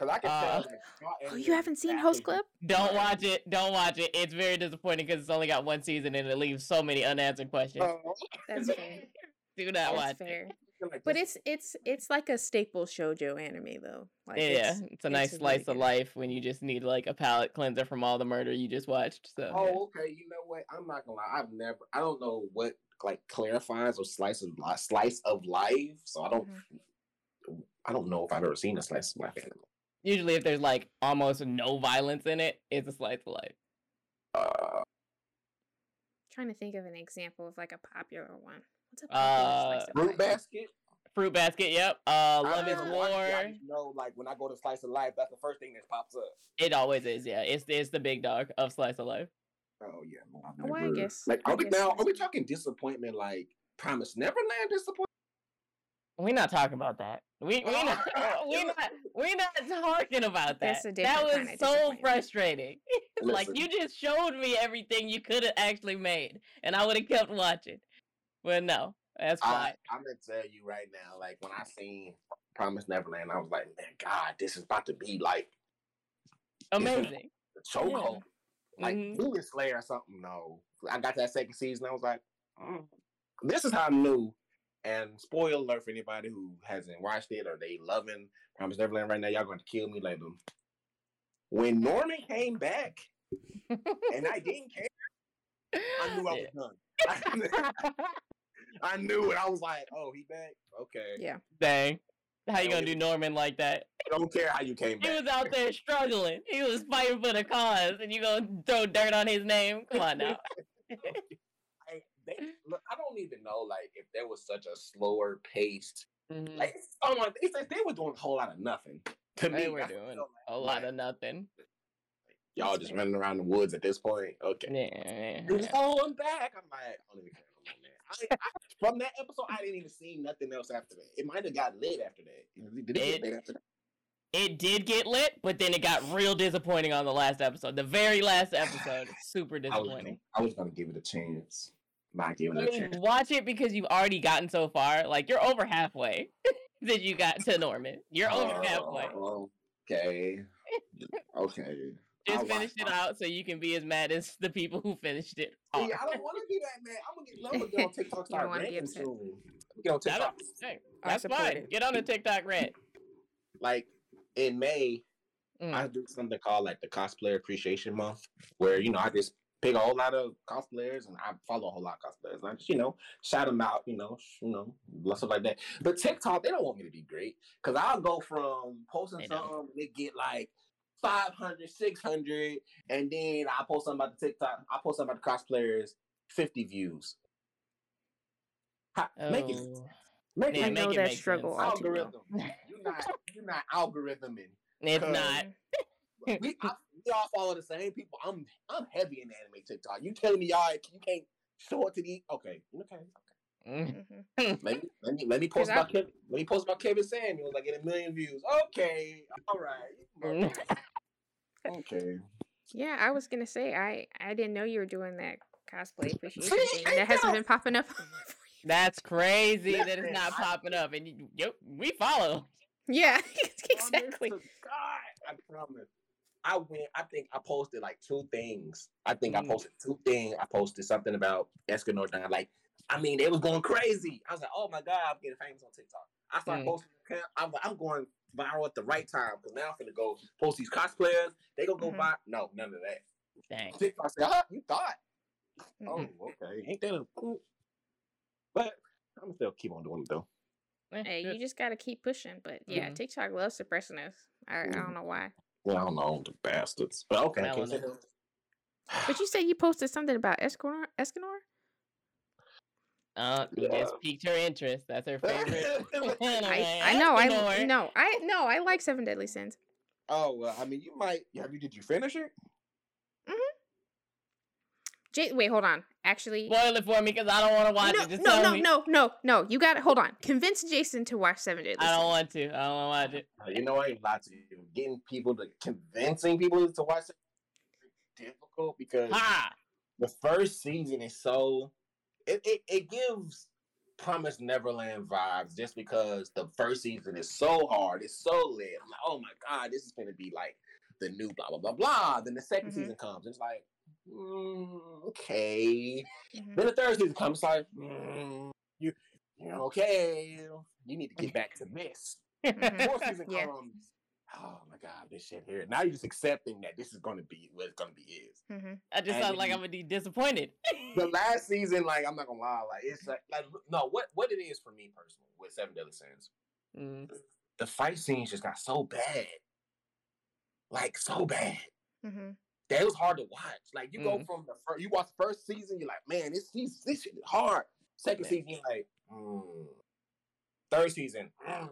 least get anime this- about? Because I can Uh, tell. y'all Oh, you haven't seen Host exactly- Club? Don't watch it. Don't watch it. It's very disappointing because it's only got one season and it leaves so many unanswered questions. Oh, That's fair. *laughs* Do not That's watch fair. it. I feel like But it's it's it's like a staple shojo anime though. Like yeah, it's, it's, a nice really slice of life when you just need like a palate cleanser from all the murder you just watched. So yeah. Oh, okay. You know what? I'm not gonna lie. I've never. I don't know what like clarifies or slice of life, slice of life. So I don't. Mm-hmm. I don't know if I've ever seen a slice of life anime. Usually if there's like almost no violence in it, it's a slice of life. Uh, trying to think of an example of like a popular one. What's a popular slice Uh, of Fruit life? basket. Fruit basket, yep. Uh, I Love is never war. watched. I just know, like when I go to slice of life, that's the first thing that pops up. It always is, yeah. It's it's the big dog of slice of life. Oh yeah, no, I've Oh, I guess- Like, I are we guess now? Are we talking disappointment? Like Promise Neverland disappointment? We're not talking about that. We we not *laughs* we not we not talking about that. A that was so frustrating. *laughs* like you just showed me everything you could have actually made, and I would have kept watching. But no, that's fine. I, I'm gonna tell you right now, like when I seen Promise Neverland, I was like, man, God, this is about to be like Amazing. the chokehold, like Mhm. Demon Slayer or something. No, I got that second season. I was like, mm. this is how I knew. And spoiler alert for anybody who hasn't watched it or they loving Promise Neverland right now, y'all going to kill me later. When Norman came back, and I didn't care, I knew I was done. *laughs* I knew it. I was like, oh, he back? Okay. Yeah. Dang. How you gonna do. Norman like that? I don't care how you came He back. was out there struggling. He was fighting for the cause, and you gonna throw dirt on his name? Come on now. *laughs* I, *laughs* look, I don't even know like if there was such a slower paced Mhm. like they said they were doing a whole lot of nothing. *laughs* To me, They were I doing felt a lot Like, of nothing. y'all just running around the woods at this point. Okay. Yeah. Oh, I'm back. I'm like, I don't even care no more, man. I, I, from that episode, I didn't even see nothing else after that. It might have got lit after that. Did it, It- lit after that? It did get lit, but then it got real disappointing on the last episode. The very last *sighs* episode, super I was, gonna, disappointing. I was gonna give it a chance. Not giving I it a watch it because you've already gotten so far. Like you're over halfway *laughs* that you got to Norman. You're over halfway. Oh, Okay. Okay. Just I'll finish watch- it out so you can be as mad as the people who finished it. *laughs* See. I don't want to be that mad. I'm gonna get, I'm gonna get on TikTok *laughs* You start don't wanna be ranting upset. soon. Get on That- TikTok. hey, that's fine. Get on the TikTok rant. Like in May, Mm. I do something called like the cosplayer appreciation month, where you know I just pick a whole lot of cosplayers and I follow a whole lot of cosplayers. And I just you know shout them out, you know, sh- you know, stuff like that. But TikTok, they don't want me to be great because I'll go from posting They don't. something, they get like 500, 600, and then I post something about the TikTok, I post something about the cosplayers, 50 views. Ha, Make it, Oh. make Yeah, it make know it that make struggle sense. all too well. algorithm. You're not, you're not algorithming. It's not. We, I, we all follow the same people. I'm I'm heavy in anime TikTok. You telling me y'all you can't show it to the okay okay okay. Mm. Mhm. Let me let me let me *laughs* post 'Cause I- about Kevin, let me post about Kevin Samuels. I get a million views. Okay, all right. *laughs* Okay. Yeah, I was gonna say I I didn't know you were doing that cosplay appreciation *laughs* thing. That hasn't been popping up. That's crazy that it's not popping up. And you, yep, we follow. yeah, exactly. God, I promise. I went. I think I posted like two things. I think I Mm. posted two things. I posted something about Escanor down. Like, I mean, they was going crazy. I was like, oh my god, I'm getting famous on TikTok. I started Mm. posting. I'm like, I'm going viral at the right time because now I'm gonna go post these cosplayers. They gonna go Mhm. buy. No, none of that. Dang. TikTok said, huh, you thought? Mhm. Oh, okay. Ain't that a cool? But I'm gonna still keep on doing it though. Hey, you just gotta keep pushing. But yeah, Mhm. TikTok loves suppressing us. I, I don't know why. Well, I don't know the bastards, but okay. Okay, one so- is- But you said you posted something about Escanor. Escanor? Uh, you just piqued her interest. That's her favorite. *laughs* *laughs* I, anime. I know. I Escanor. no. I no. I like Seven Deadly Sins. Oh well, I mean, you might. Have you? Did you finish it? J- wait, hold on. Actually, Spoil it for me because I don't want to watch no, it. Just no, tell no, me. no, no, no. You got it. Hold on. Convince Jason to watch Seven Deadly I don't want to. I don't want to watch it. You know, I ain't lie to you. Getting people to convincing people to watch it is difficult because Ha! the first season is so it, it, it gives Promise Neverland vibes just because the first season is so hard, it's so lit. I'm like, oh my god, this is gonna be like the new blah blah blah blah. Then the 2nd Mhm. season comes, it's like, mm, okay. Mhm. Then the third season comes, it's like, mm, you, you're okay. You need to get back to this. Mhm. Fourth *laughs* season Yeah. comes. Oh my god, this shit here. Now you're just accepting that this is gonna be what it's gonna be is. Mhm. I just And sound like I'm gonna be disappointed. The *laughs* last season, like I'm not gonna lie, like it's like, like no, what what it is for me personally with Seven Deadly Sins, Mm. the fight scenes just got so bad, like so bad Mhm. That was hard to watch. Like you go Mhm. from the first, you watch the first season, you're like, man, this this, this shit is hard. Second Man. season, you're like, mm. third season, mm.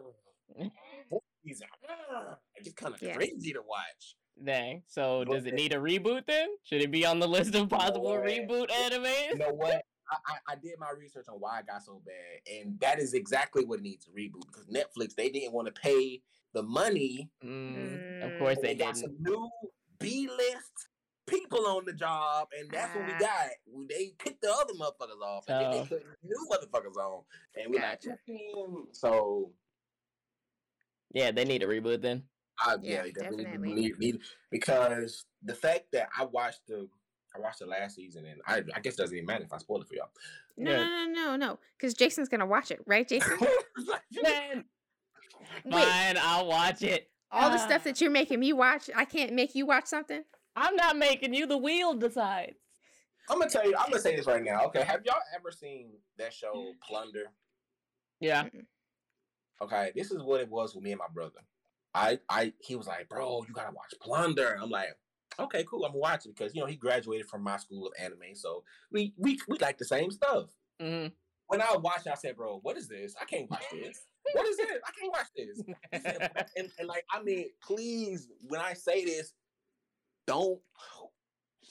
*laughs* fourth season, mm. it's just kind of Yeah. crazy to watch. Dang. So Go does it need a reboot then? Should it be on the list of possible Boy. reboot animes? You know what? I, I, I did my research on why it got so bad, and that is exactly what it needs to reboot because Netflix they didn't want to pay the money. Mm, of course and they got didn't. some new B list people on the job, and that's what we got. They kicked the other motherfuckers off, and then Oh. they put new motherfuckers on, and we like, Gotcha. "Mm." so Yeah, they need a reboot then. I, Yeah, yeah, definitely, definitely. Need, need because the fact that I watched the I watched the last season, and I I guess it doesn't even matter if I spoil it for y'all. No, Yeah. no, no, no, no. Because Jason's gonna watch it, right, Jason? *laughs* Man, Wait, fine, I'll watch it. All the stuff that you're making me watch, I can't make you watch something. I'm not making you. The wheel decides. I'm gonna tell you. I'm gonna say this right now. Okay, have y'all ever seen that show Plunder? Yeah. Okay, this is what it was with me and my brother. I, I, he was like, "Bro, you gotta watch Plunder." I'm like, "Okay, cool. I'm gonna watch it because you know he graduated from my school of anime, so we we we like the same stuff." hmm When I watched, it, I said, "Bro, what is this? I can't watch this. What is this? I can't watch this." *laughs* And, and like, I mean, please, when I say this, don't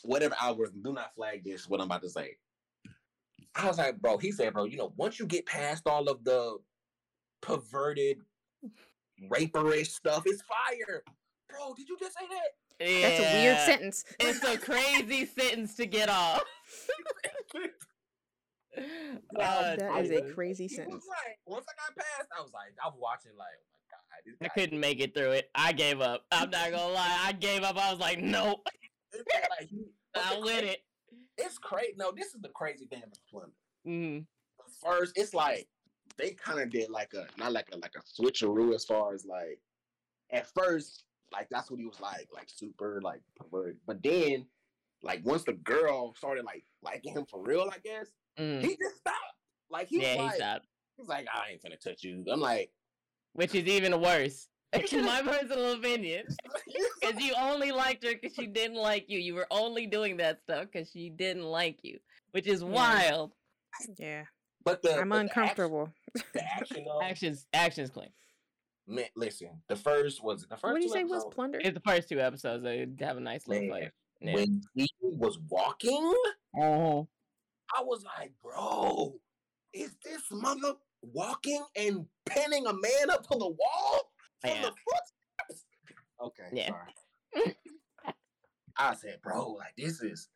whatever algorithm, do not flag this. What I'm about to say. I was like, bro. He said, bro. You know, once you get past all of the perverted, raperish stuff, it's fire. Bro, did you just say that? That's a weird sentence. It's a crazy sentence to get off. *laughs* Uh, that is a crazy sentence. like, once I got past, I was like, I was watching like, oh my god, I couldn't make it through it. I gave up. I'm *laughs* not gonna lie. I gave up. I was like, nope. Like, *laughs* I with it. It's crazy. No, this is the crazy thing about Plunder. Mm. first it's like they kind of did like a not like a like a switcheroo as far as like at first like that's what he was like like super like perverted but then like once the girl started like liking him for real i guess Mm. he just stopped like he yeah, was he like stopped. he's like i ain't finna touch you i'm like Which is even worse. *laughs* *laughs* In my personal opinion. Because you only liked her because she didn't like you. You were only doing that stuff because she didn't like you. Which is Yeah. wild. Yeah, but the I'm but the uncomfortable. action, the action though, Actions actions clean. man, listen the first was it the first What did you two say was plunder? It's the first two episodes. They have a nice little Man, fight. Yeah. when he was walking Oh. I was like, bro, is this mother walking and pinning a man up to the wall from Yeah. the footsteps? Okay, Yeah. sorry. I said, bro, like this is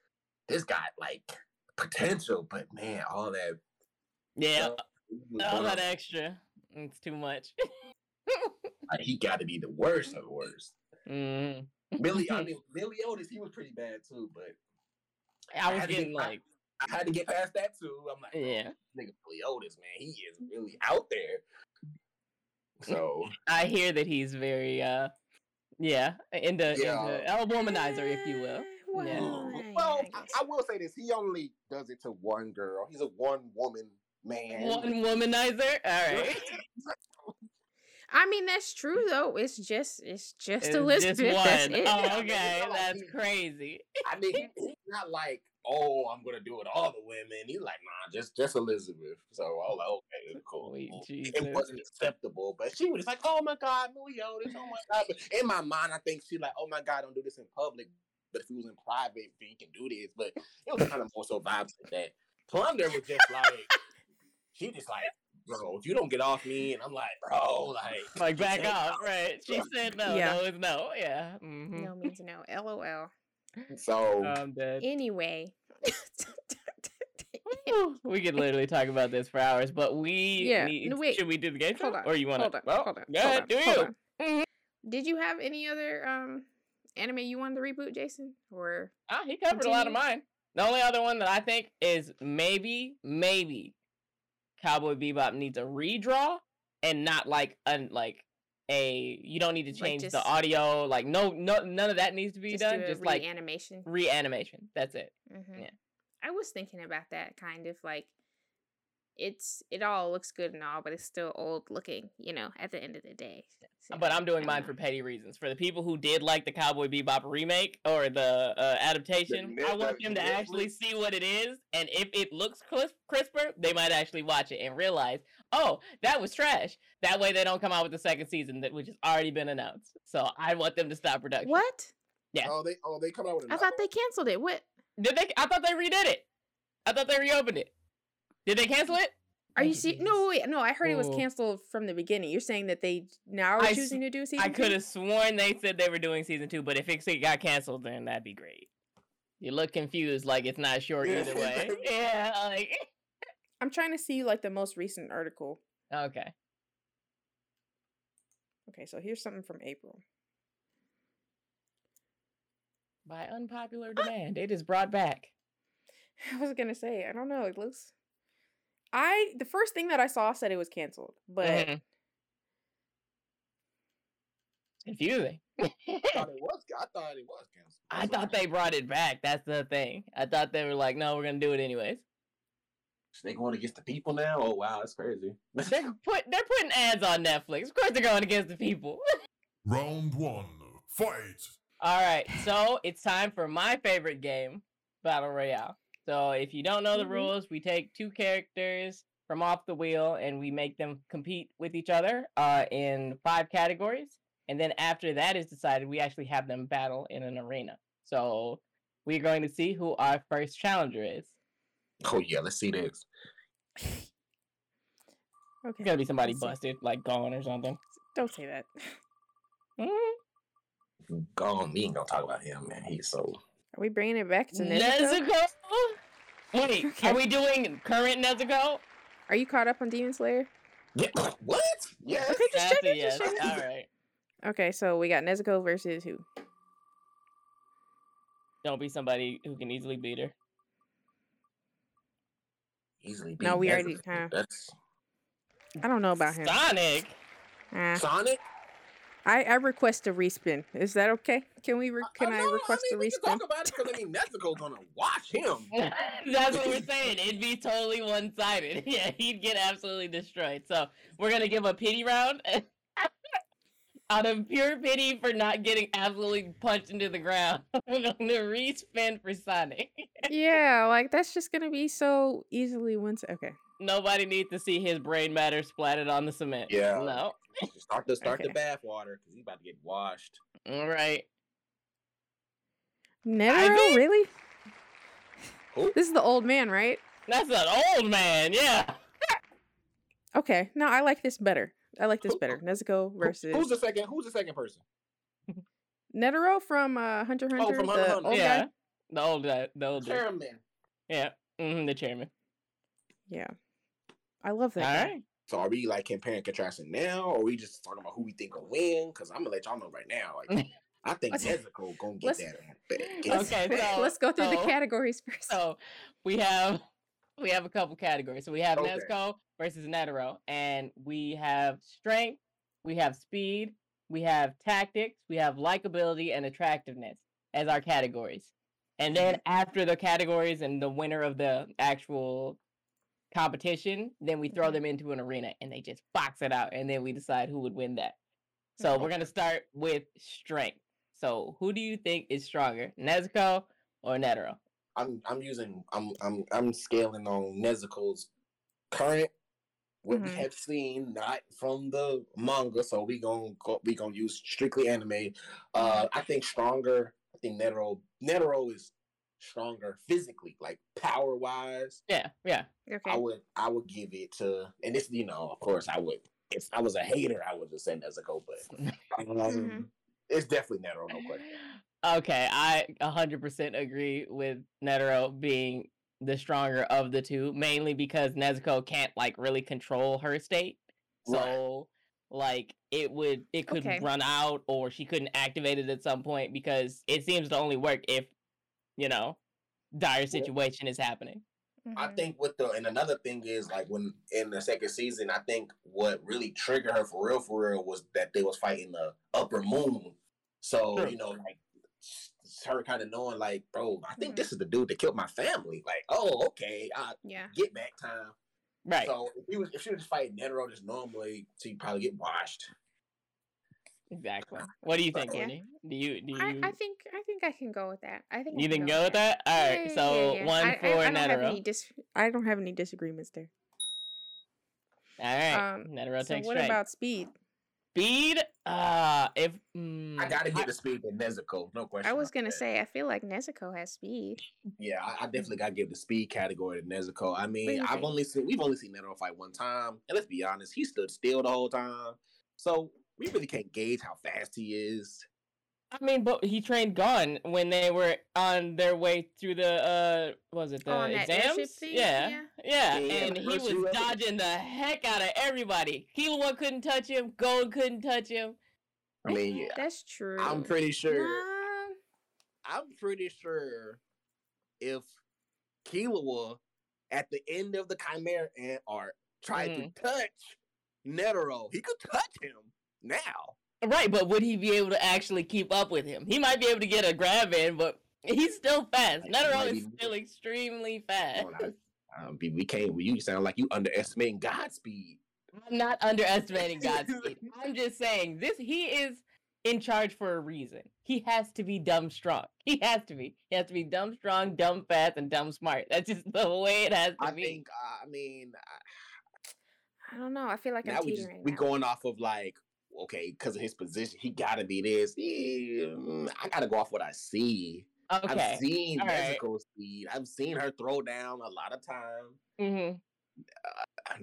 this got like potential, but man, all that Yeah. stuff he was All that extra. It's too much. *laughs* like, he got to be the worst of the worst. mm. Billy, I *laughs* mean, Meliodas, he was pretty bad too, but I was had to get getting my- like, I had to get past that too. I'm like, bro, yeah. nigga Meliodas, man, he is really out there. So *laughs* I hear that he's very, uh, yeah, into, Yeah. into a womanizer, if you will. Well, Yeah. I- Well, I I, will say this: he only does it to one girl. He's a one woman man. One womanizer. All right. *laughs* I mean, that's true though. It's just, it's just It's Elizabeth. just That's it. Oh, *laughs* okay. it's not like That's crazy. I mean, he's not like, oh, I'm gonna do it all the women. He's like, nah, just just Elizabeth. So I was like, okay, cool. Sweet It wasn't acceptable, but she was like, oh my god, Meliodas, oh my god. But in my mind, I think she like, oh my god, don't do this in public. but if he was in private, then he can do this. But it was kind of more so vibes like that. Plunder was just like she just like, bro, if you don't get off me, and I'm like, bro, like, like back off, right? She said no, Yeah. no is no, yeah. hmm No means no. LOL. So I'm dead. Anyway. We could literally talk about this for hours, but we Yeah, need, no, wait. should we do the game show? Hold on. or you want to? on. Well, hold on. go hold ahead, on, do you? on. Mhm. Did you have any other um anime you wanted to reboot, Jason? Or Ah, he covered a lot of mine. The only other one that I think is maybe, maybe Cowboy Bebop needs a redraw and not like un like a you don't need to Like change the audio. Like no no none of that needs to be just done. Just like reanimation? reanimation. That's it. Mhm. yeah. I was thinking about that kind of like it's it all looks good and all, but it's still old looking, you know, at the end of the day. So, But I'm doing mine don't for petty reasons. For the people who did like the Cowboy Bebop remake or the uh, adaptation, I want them to actually Netflix- see what it is, and if it looks crisp- crisper, they might actually watch it and realize, oh, that was trash. That way, they don't come out with the second season that which has already been announced. So I want them to stop production. What? Yeah. Oh, they oh they come out with. I thought they canceled it. What Did they? I thought they redid it. I thought they reopened it. Did they cancel it? are you see? No, wait, no. I heard it was canceled from the beginning. You're saying that they now are I s- choosing to do season. I could have sworn they said they were doing season two, but if it got canceled, then that'd be great. You look confused, like it's not sure either *laughs* way. yeah, like *laughs* I'm trying to see like the most recent article. okay. Okay, so here's something from April. By unpopular ah! demand, it is brought back. *laughs* I was gonna say, I don't know. It looks. I the first thing that I saw said it was canceled, but Mhm. Confusing. I thought it *laughs* was. I thought it was canceled. I thought why. they brought it back. That's the thing. I thought they were like, no, we're gonna do it anyways. they going against the people now. Oh wow, that's crazy. They're *laughs* put they're putting ads on Netflix. Of course, they're going against the people. *laughs* Round one, fight! All right, so it's time for my favorite game, Battle Royale. So if you don't know the Mhm. rules, we take two characters from off the wheel and we make them compete with each other uh, in five categories. And then after that is decided, we actually have them battle in an arena. So we're going to see who our first challenger is. Oh yeah, let's see this. okay. It's gonna be somebody busted, like gone or something. Don't say that. Mhm. Gone. We ain't gonna talk about him, man. He's so. Are we bringing it back to Nezuko? Nezuko. Wait, *laughs* Okay. are we doing current Nezuko? Are you caught up on Demon Slayer? Yeah. *coughs* What? Yes. Okay, just That's check it. yes. Just check All it. right. Okay, so we got Nezuko versus who? Don't be somebody who can easily beat her. Easily. Beat. No, we Nezuko. already- huh. That's I don't know about him. Sonic. Ah, Sonic. I I request a respin. Is that okay? Can we? Re- uh, can uh, I, know, request mean, a we can respin? talk about it because I mean Nezuko's gonna watch *laughs* him. That's what we're saying. It'd be totally one sided. *laughs* Yeah, he'd get absolutely destroyed. So we're gonna give a pity round. *laughs* Out of pure pity for not getting absolutely punched into the ground, we're gonna respin for Sonic. yeah, like that's just gonna be so easily one. Okay. Nobody needs to see his brain matter splattered on the cement. Yeah. No. Start the start Okay. the bath water because he's about to get washed. All right. Netero, Ivy? really? Who? This is the old man, right? That's an old man. Yeah. *laughs* Okay. No, I like this better. I like this Who- better. Nezuko Who- versus Who's the second? Who's the second person? *laughs* Netero from uh, Hunter x Oh, from the Hunter x Hunter. old yeah. guy. The old guy. The old dude. Chairman. Yeah. hmm the chairman. Yeah. I love that. All guy. right. So are we like comparing and contrasting now, or are we just talking about who we think will win? Because I'm gonna let y'all know right now. Like *laughs* I think Let's- Nezuko gonna get that. that- get Let's, that. Okay, *laughs* so- let's go through the categories first. So we have we have a couple categories. So we have Okay. Nezuko versus Netero, and we have strength, we have speed, we have tactics, we have likability and attractiveness as our categories. And then mm-hmm. after the categories and the winner of the actual competition, then we throw Mhm. them into an arena and they just box it out, and then we decide who would win that. So Okay. we're gonna start with strength. So who do you think is stronger, Nezuko or Netero? I'm I'm using I'm I'm I'm scaling on Nezuko's current what Mhm. we have seen, not from the manga. So we gonna go, we gonna use strictly anime. Uh, I think stronger. I think Netero Netero is stronger physically, like power wise. Yeah, yeah. Okay. I would I would give it to and this you know of course I would if I was a hater I would just say Nezuko but *laughs* um, Mhm. it's definitely Netero no question. Okay, I 100% agree with Netero being the stronger of the two, mainly because Nezuko can't like really control her state. Right. So like it would it could Okay. run out or she couldn't activate it at some point because it seems to only work if you know dire situation is happening. I Mhm. think with the and another thing is like when in the second season, I think what really triggered her for real, for real, was that they was fighting the upper moon. So True. you know, like her kind of knowing, like, bro, I think Mhm. this is the dude that killed my family. Like, oh, okay, I Yeah. get back time. Right. So if he was, if she was just fighting Netero just normally, she'd probably get washed. Exactly. What do you think, Yeah. Do you do you I, I think I think I can go with that. I think I you can think go with that? All Yeah, right. yeah, so yeah, yeah. one I, for I, I don't have Netero. any dis- I don't have any disagreements there. All right. Um, Netero so takes what straight. about speed? speed? Uh if mm, I gotta give the speed to Nezuko, no question. I was gonna that. say I feel like Nezuko has speed. Yeah, I, I definitely gotta give the speed category to Nezuko. I mean, you I've think? only seen we've only seen Netero fight one time, and let's be honest, he stood still the whole time, so we really can't gauge how fast he is. I mean, but he trained Gon when they were on their way through the uh was it the Oh, on that airship exams? Yeah. Yeah. yeah. Yeah, and he was dodging the heck out of everybody. Killua couldn't touch him, Gon couldn't touch him. I mean, yeah, That's true. I'm pretty sure. Nah, I'm pretty sure if Killua at the end of the Chimera Ant arc tried Mhm. to touch Netero, he could touch him now. Right, but would he be able to actually keep up with him? He might be able to get a grab in, but he's still fast. Like, he Netero might is be- still extremely fast. Come on, I- um, we we can't. You sound like you underestimating Godspeed. I'm not underestimating Godspeed. *laughs* I'm just saying this he is in charge for a reason. He has to be dumb strong. *laughs* He has to be. He has to be dumb strong, dumb fast, and dumb smart. That's just the way it has to I be. I think. I mean, I don't know. I feel like now I'm we just teetering. we now. going off of like okay because of his position he gotta be this Yeah, mm, i gotta go off what i see okay. i've seen all right. Nezuko speed i've seen her throw down a lot of time hmm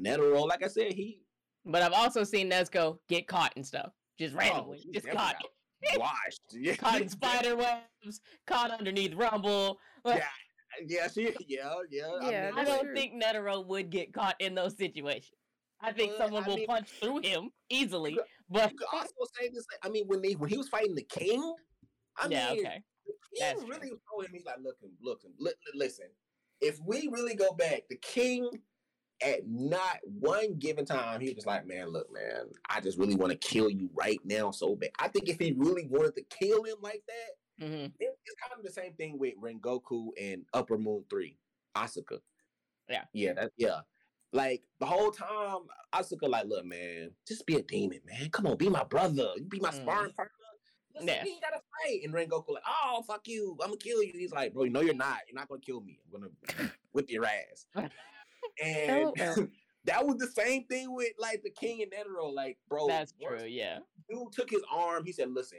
Netero, like i said he But I've also seen Nezuko get caught and stuff. Just randomly. he just caught. *laughs* washed yeah Caught in spider webs, caught underneath rumble. Like, *laughs* yeah yeah she yeah yeah Yeah, I don't true. think Netero would get caught in those situations. I think But, someone I will mean- punch through him easily. But you could also say this i mean when they when he was fighting the king i yeah, mean okay. He That's really true. told him, he's like, look, look, li- li- listen. If we really go back, the king at not one given time, he was like, man, look, man, I just really want to kill you right now so bad. I think if he really wanted to kill him like that, hmm it- it's kind of the same thing with Rengoku and Upper Moon 3, Akaza. Yeah. Yeah, that, yeah. Like the whole time, Akaza, like, look, man, just be a demon, man. Come on, be my brother. You be my Mm. sparring partner. Listen, Yeah. we gotta fight. And Rengoku, like, oh, fuck you. I'm gonna kill you. He's like, bro, no, you're not. You're not gonna kill me. I'm gonna *laughs* whip your ass. *laughs* and *laughs* that was the same thing with like the king and Netero. Like, bro, That's true, yeah. Dude took his arm. He said, listen,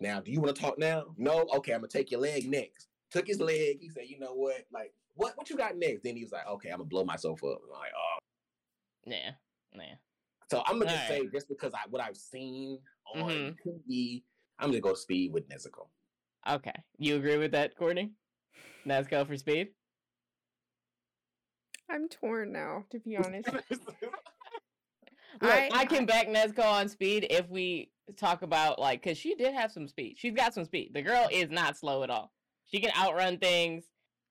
now, do you want to talk now? No? Okay, I'm gonna take your leg next. Took his leg. He said, you know what? Like, what what you got next? Then he was like, okay, I'm gonna blow myself up. I'm like, oh. Yeah. Yeah. So I'm gonna just Alright. say, just because I what I've seen on Mhm. TV, I'm gonna go speed with Nezuko. Okay. You agree with that, Courtney? Nezuko for speed? I'm torn now, to be *laughs* honest. Look, I- I, can back Nezuko on speed if we talk about like because she did have some speed. She's got some speed. The girl is not slow at all. She can outrun things.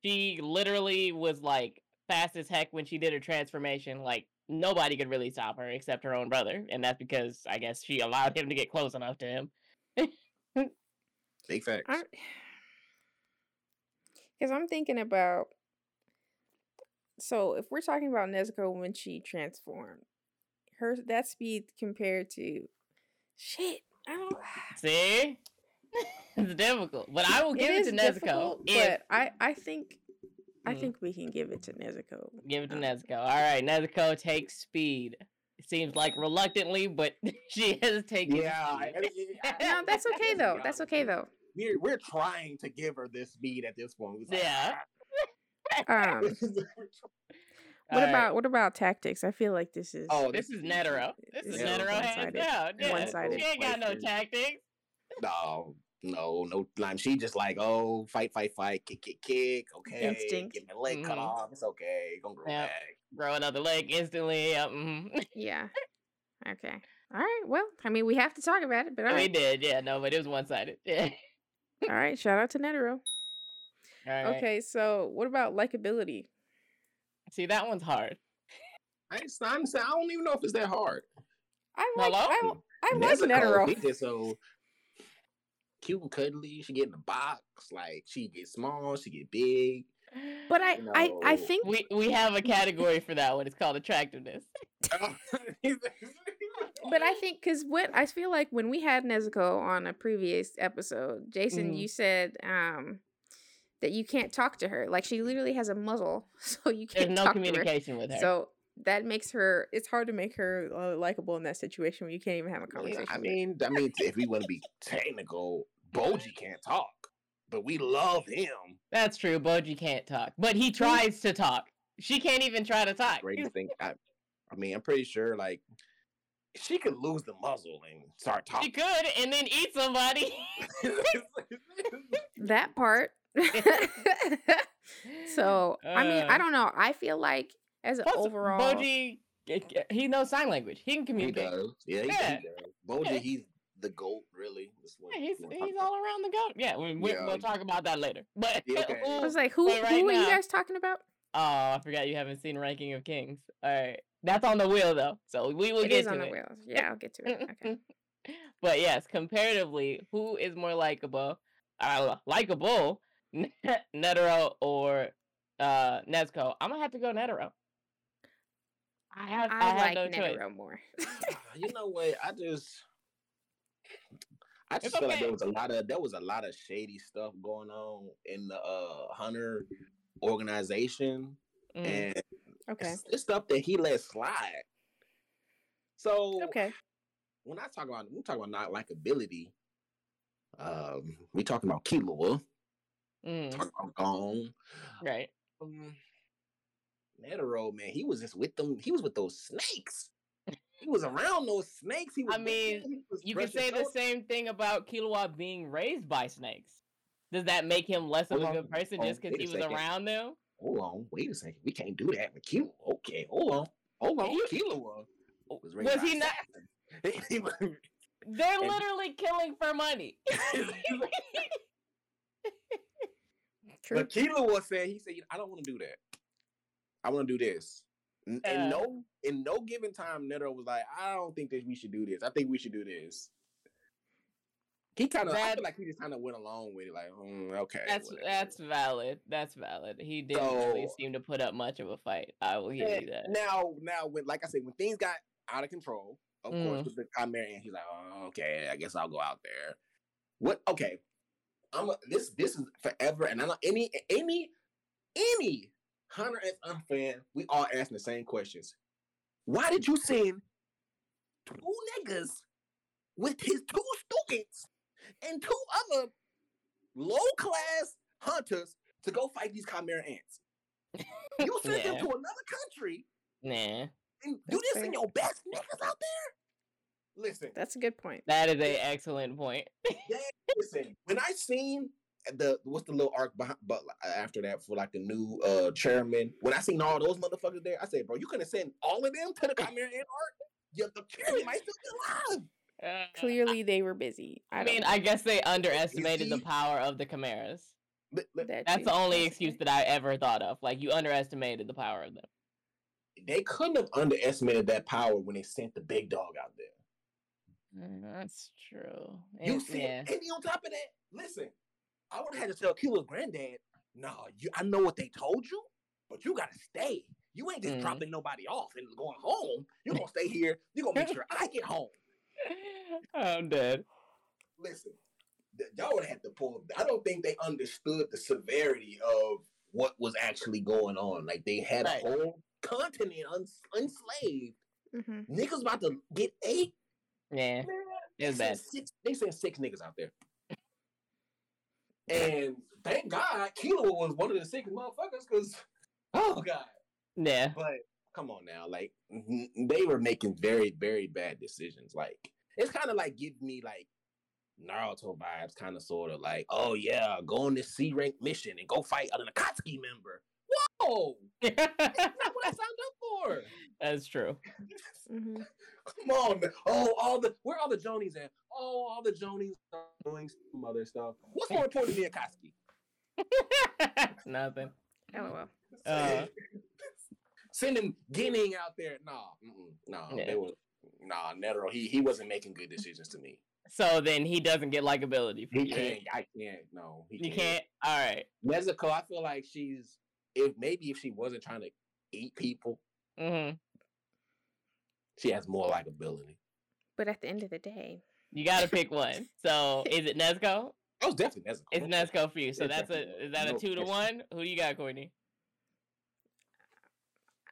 She literally was like fast as heck when she did her transformation. Like nobody could really stop her except her own brother, and that's because I guess she allowed him to get close enough to him. *laughs* Big facts. Because *sighs* I'm thinking about. So if we're talking about Nezuko when she transformed, her that speed compared to, shit, I don't. *sighs* See, *laughs* it's difficult, but I will give it to Nezuko. difficult, If but I I think I Mm. think we can give it to Nezuko. Give it to Uh, Nezuko. All right, Nezuko takes speed. It seems like reluctantly, but *laughs* she has taken. Yeah, speed. I- I- No, that's okay though. That's okay though. we're we're trying to give her this speed at this point. Like, Yeah. Um, *laughs* "Ah." what Alright, about what about tactics? I feel like this is. oh, This is Netero. This is Yeah, Netero hands one-sided. down. Yeah. One-sided. She ain't got no tactics. No, no, no. Like she just like, oh, fight, fight, fight, kick, kick, kick. Okay, Instinct. get my leg cut Mhm. off. It's okay. Gonna grow Yep. back. Grow another leg instantly. Yep. mhm. Yeah. Okay. All right. Well, I mean, we have to talk about it, but all We right. did, yeah, no, but it was one sided. Yeah. *laughs* All right. Shout out to Netero. All right. Okay. So, what about likability? See, that one's hard. I, I'm, I don't even know if it's that hard. I like. I, Hello? I like Nezuko, Netero. He so cute and cuddly. She get in the box. Like she get small. She get big. But I, I, I think we we have a category for that one. It's called attractiveness. *laughs* But I think because what I feel like when we had Nezuko on a previous episode, Jason, Mhm. you said um that you can't talk to her. Like she literally has a muzzle, *laughs* so you can't no talk to her. communication with her. So that makes her. It's hard to make her uh, likable in that situation where you can't even have a Yeah, conversation. I with her. mean, I mean, if we want to be technical, Bojji can't talk, but we love him. That's true. Bojji can't talk, but he tries to talk. She can't even try to talk. Greatest *laughs* thing. I, I mean, I'm pretty sure like she could lose the muzzle and start talking. She could and then eat somebody. *laughs* that part. *laughs* so I mean, I Uh, don't know. I feel like as an Plus, overall, Bojji, he knows sign language. He can he communicate. does. Yeah, he, Yeah. he does. Bojji, Yeah. he's the goat, really. What Yeah, he's we wanna talk he's about. all around the goat. Yeah, we, we, Yeah. we'll talk about that later. *laughs* But Yeah, okay. I who- was like, who, But right who are you guys talking about? oh, I forgot you haven't seen Ranking of Kings. All right, that's on the wheel though, so we will It get is to on the it. wheels. Yeah, I'll get to it. *laughs* Okay. but yes, comparatively, who is more likable? Uh, likable, *laughs* Netero or uh Nezuko? I'm gonna have to go Netero. I have I, I, have like no choice. Netero more. Ah, you know what? I just, I just It's feel like there was a lot of there was a lot of shady stuff going on in the uh Hunter organization, Mm. and okay. it's, it's stuff that he let slide. So Okay. when I talk about we talk about not likability, um, we talking about Killua, Mm, talking about Gon. right. Um, Netero, man, he was just with them. He was with those snakes. He was around those snakes. He was I mean, was You can say the same thing about Killua being raised by snakes. Does that make him less of Hold a on, good person hold just because he was second. around them? Hold on, wait a second. We can't do that with Killua. Okay, hold on, hold on. You- Killua was, oh, Was raised by he not? *laughs* was- They're literally killing for money. *laughs* *laughs* True. but Killua said he said, "I don't want to do that. I want to do this." And Uh. No in no given time, Netero was like, "I don't think that we should do this. I think we should do this." He kind of, I feel like he just kind of went along with it, like, mm, okay, that's whatever." that's valid. That's valid. He didn't really seem to put up much of a fight. I will give you that. Now, now, when like I said, when things got out of control, of Mm. course, with the Chimera, and he's like, oh, okay, I guess I'll go out there. What? Okay, I'm a, this. This is forever, and I know any any any Hunter X Hunter fan, we all asking the same questions. Why did you send two niggas with his two students and two other low class hunters to go fight these Chimera ants? *laughs* You sent them to another country Nah, and do That's this fair. in your best niggas out there. Listen, That's a good point. that is an excellent point. *laughs* listen. When I seen the what's the little arc behind, but after that for like the new uh chairman, when I seen all those motherfuckers there, I said, bro, you could have sent all of them to the Chimera Ant arc. Yeah, the chairman might still be alive. Uh, Clearly, they were busy. I, I mean, know. I guess they underestimated the power of the chimeras. Li- li- That That's the only excuse that I ever thought of. Like you underestimated the power of them. They couldn't have underestimated that power when they sent the big dog out there. Mm, That's true. You It- see, yeah. and on top of that, listen, I would have had to tell Killua's granddad, no, you, I know what they told you, but you gotta stay. You ain't just Mhm. dropping nobody off and going home. You're gonna stay here. You're gonna make sure I get home. *laughs* I'm dead. Listen, th- y'all would have to pull. Up. I don't think they understood the severity of what was actually going on. Like they had Right. a whole continent uns- enslaved. Mhm. Niggas about to get eight. Yeah. Man, It they bad. sent six. They sent six niggas out there. And thank God, Killua was one of the sickest motherfuckers. Because oh god, Yeah. But come on now, like they were making very, very bad decisions. Like it's kind of like give me like Naruto vibes, kind of sort of like, oh yeah, go on this C rank mission and go fight an Akatsuki member. Whoa, *laughs* that's not what I signed up for. That's true. hmm come on, man. Oh, all the where are all the Jonies at? Oh, all the Jonies are doing some other stuff. What's more important than Akatsuki? *laughs* Nothing. LOL. Uh. Sending Ginning out there. Nah, nah, Yeah. they were nah. Netero, he he wasn't making good decisions to me. So then he doesn't get likability. He you. can't. I can't. No, he You can't. All right. Nezuko, I feel like she's if maybe if she wasn't trying to eat people, hmm she has more likability. But at the end of the day, You got to pick one. *laughs* So is it Nesco? I was definitely Nezuko. It's Nesco for you. So Yeah, that's a is that a two to one? Who do you got, Courtney?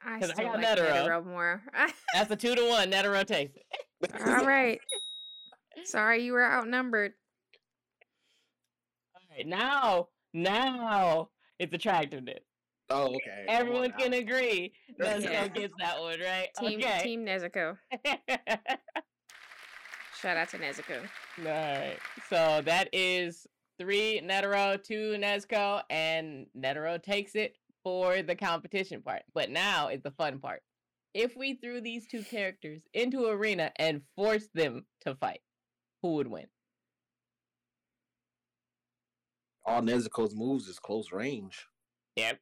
I still got like Netero. Netero more. *laughs* That's a two to one. Netero takes it. All right. Sorry, you were outnumbered. All right. Now, now it's attractiveness. Oh, okay. Everyone can agree. Nesco Yeah. gets that one, right? Team okay. Team Nezuko. *laughs* Shout out to Nezuko. All right. So that is three Netero, two Nesco, and Netero takes it for the competition part. But now is the fun part. If we threw these two characters into arena and forced them to fight, who would win? all Nezuko's moves is close range. Yep.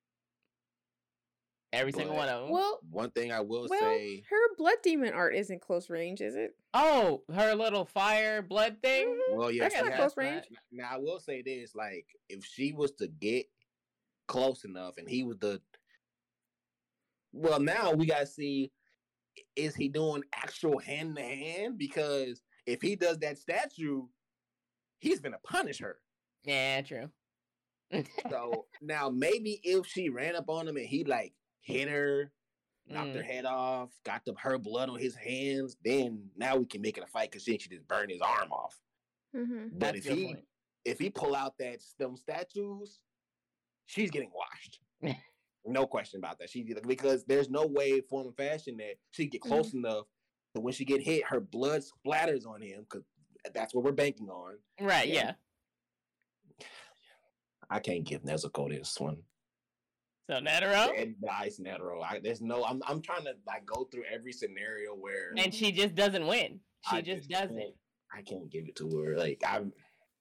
Every single one of them. Well, One thing I will well, say, her blood demon art isn't close range, is it? oh, her little fire blood thing. Mhm. well, yeah, That's not close range. Now I will say this: like, if she was to get close enough, and he was the, well, now we gotta see, is he doing actual hand to hand? Because if he does that statue, he's gonna punish her. Yeah, true. *laughs* So now maybe if she ran up on him and he like hit her, knocked her Mm. head off, got the her blood on his hands, then now we can make it a fight because then she just burned his arm off. Mm-hmm. But That's if he point. if he pull out that them statues, she's getting washed. *laughs* no question about that. She because there's no way, form, and fashion that she get close enough that when she get hit, her blood splatters on him because that's what we're banking on. Right, Yeah. yeah. I can't give Nezuko this one. So Netero, Dead dice Netero. I, there's no. I'm I'm trying to like go through every scenario where and she just doesn't win. She I just can't- doesn't. I can't give it to her. Like I'm.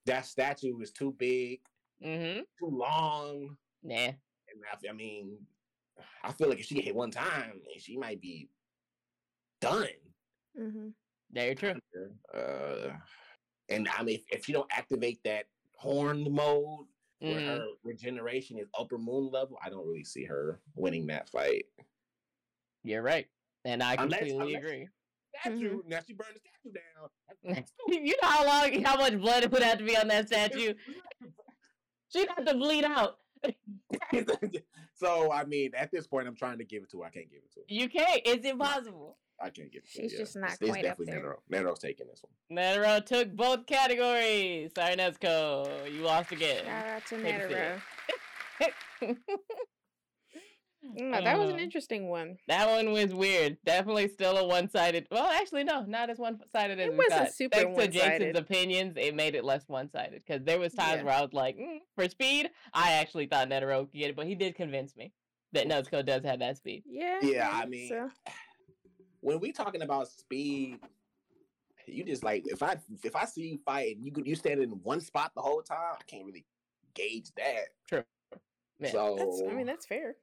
that statue is too big, Mm-hmm. too long. Nah. And I, I mean, I feel like if she hit one time, she might be done. Mm-hmm. Very true. Uh, and I mean, if, if she don't activate that horned mode where Mhm. her regeneration is upper moon level, I don't really see her winning that fight. You're right. And I completely unless- agree. Statue. Now she burned the statue down. *laughs* You know how long, how much blood it would have to be on that statue? She'd have to bleed out. *laughs* so I mean, at this point, I'm trying to give it to her. I can't give it to her. You can't. It's impossible. I can't give it She's her. just not it's, it's quite up definitely there. Netero. Netero's taking this one. Netero took both categories. Sorry, Nesco. You lost again. Shout out to Take. Netero. No, *laughs* that was an Uh, interesting one. That one was weird. Definitely still a one-sided. Well, actually, no, not as one-sided as It wasn't thought. super Thanks to Jason's opinions, it made it less one-sided. Because there was times Yeah. where I was like, mm, for speed, I actually thought Netero could get it, but he did convince me that Nezuko does have that speed. Yeah. Yeah, I mean, so when we talking about speed, you just like if I if I see you fight and you could- you stand in one spot the whole time, I can't really gauge that. True. Yeah. So that's. I mean, that's fair.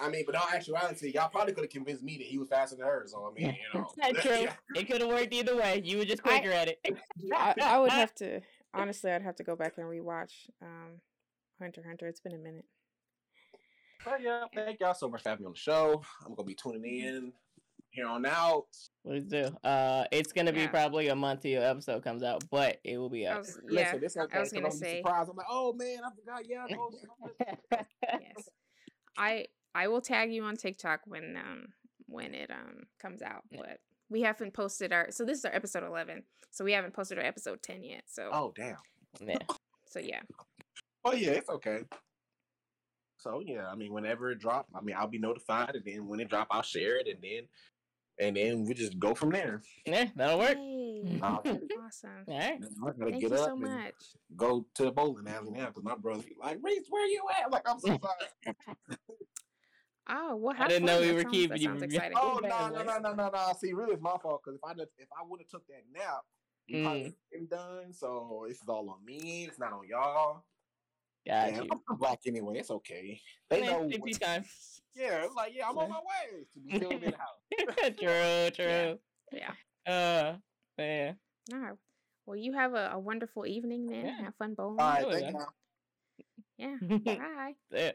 I mean, but in all actuality, y'all probably could have convinced me that he was faster than her. So I mean, you know, *laughs* That's true. *laughs* It could have worked either way. You were just I- quicker at it. *laughs* I, I would have to. Honestly, I'd have to go back and rewatch um, Hunter Hunter. It's been a minute. But yeah, thank y'all so much for having me on the show. I'm gonna be tuning in here on out. Please do. Uh, it's gonna be probably a month till your episode comes out, but it will be I out. was, yeah. Listen, this okay, I was 'cause gonna I'm say- surprised. I'm like, oh man, I forgot. Yeah, I *laughs* yes. I I will tag you on TikTok when um when it um comes out. But we haven't posted our so this is our episode eleven. So we haven't posted our episode ten yet. So oh damn. Yeah. *laughs* So yeah. Oh yeah, it's okay. So yeah, I mean, whenever it drops I mean, I'll be notified, and then when it drop, I'll share it, and then and then we just go from there. Yeah, that'll work. Yay. Uh, *laughs* awesome. All right. I gotta Thank get you up so and much. go to the bowling alley now because my brother he like Reese, where you at? I'm like I'm so sorry. *laughs* Oh, well, I didn't know we were keeping you sounds exciting. oh bad no no boys. no no no no. See, really, it's my fault because if I done- if I would have took that nap, we probably Mm. been done. So this is all on me. It's not on y'all. Got Yeah, you. I'm black anyway. It's okay. They Yeah, know. take what- time. Yeah, it's like yeah, I'm on my way to be still in the house. *laughs* true, *laughs* true. Yeah. Uh, yeah. All right. Well, you have a, a wonderful evening then. Yeah. Have fun bowling. All right, thank yeah. you. *laughs* Yeah. Bye. Yeah.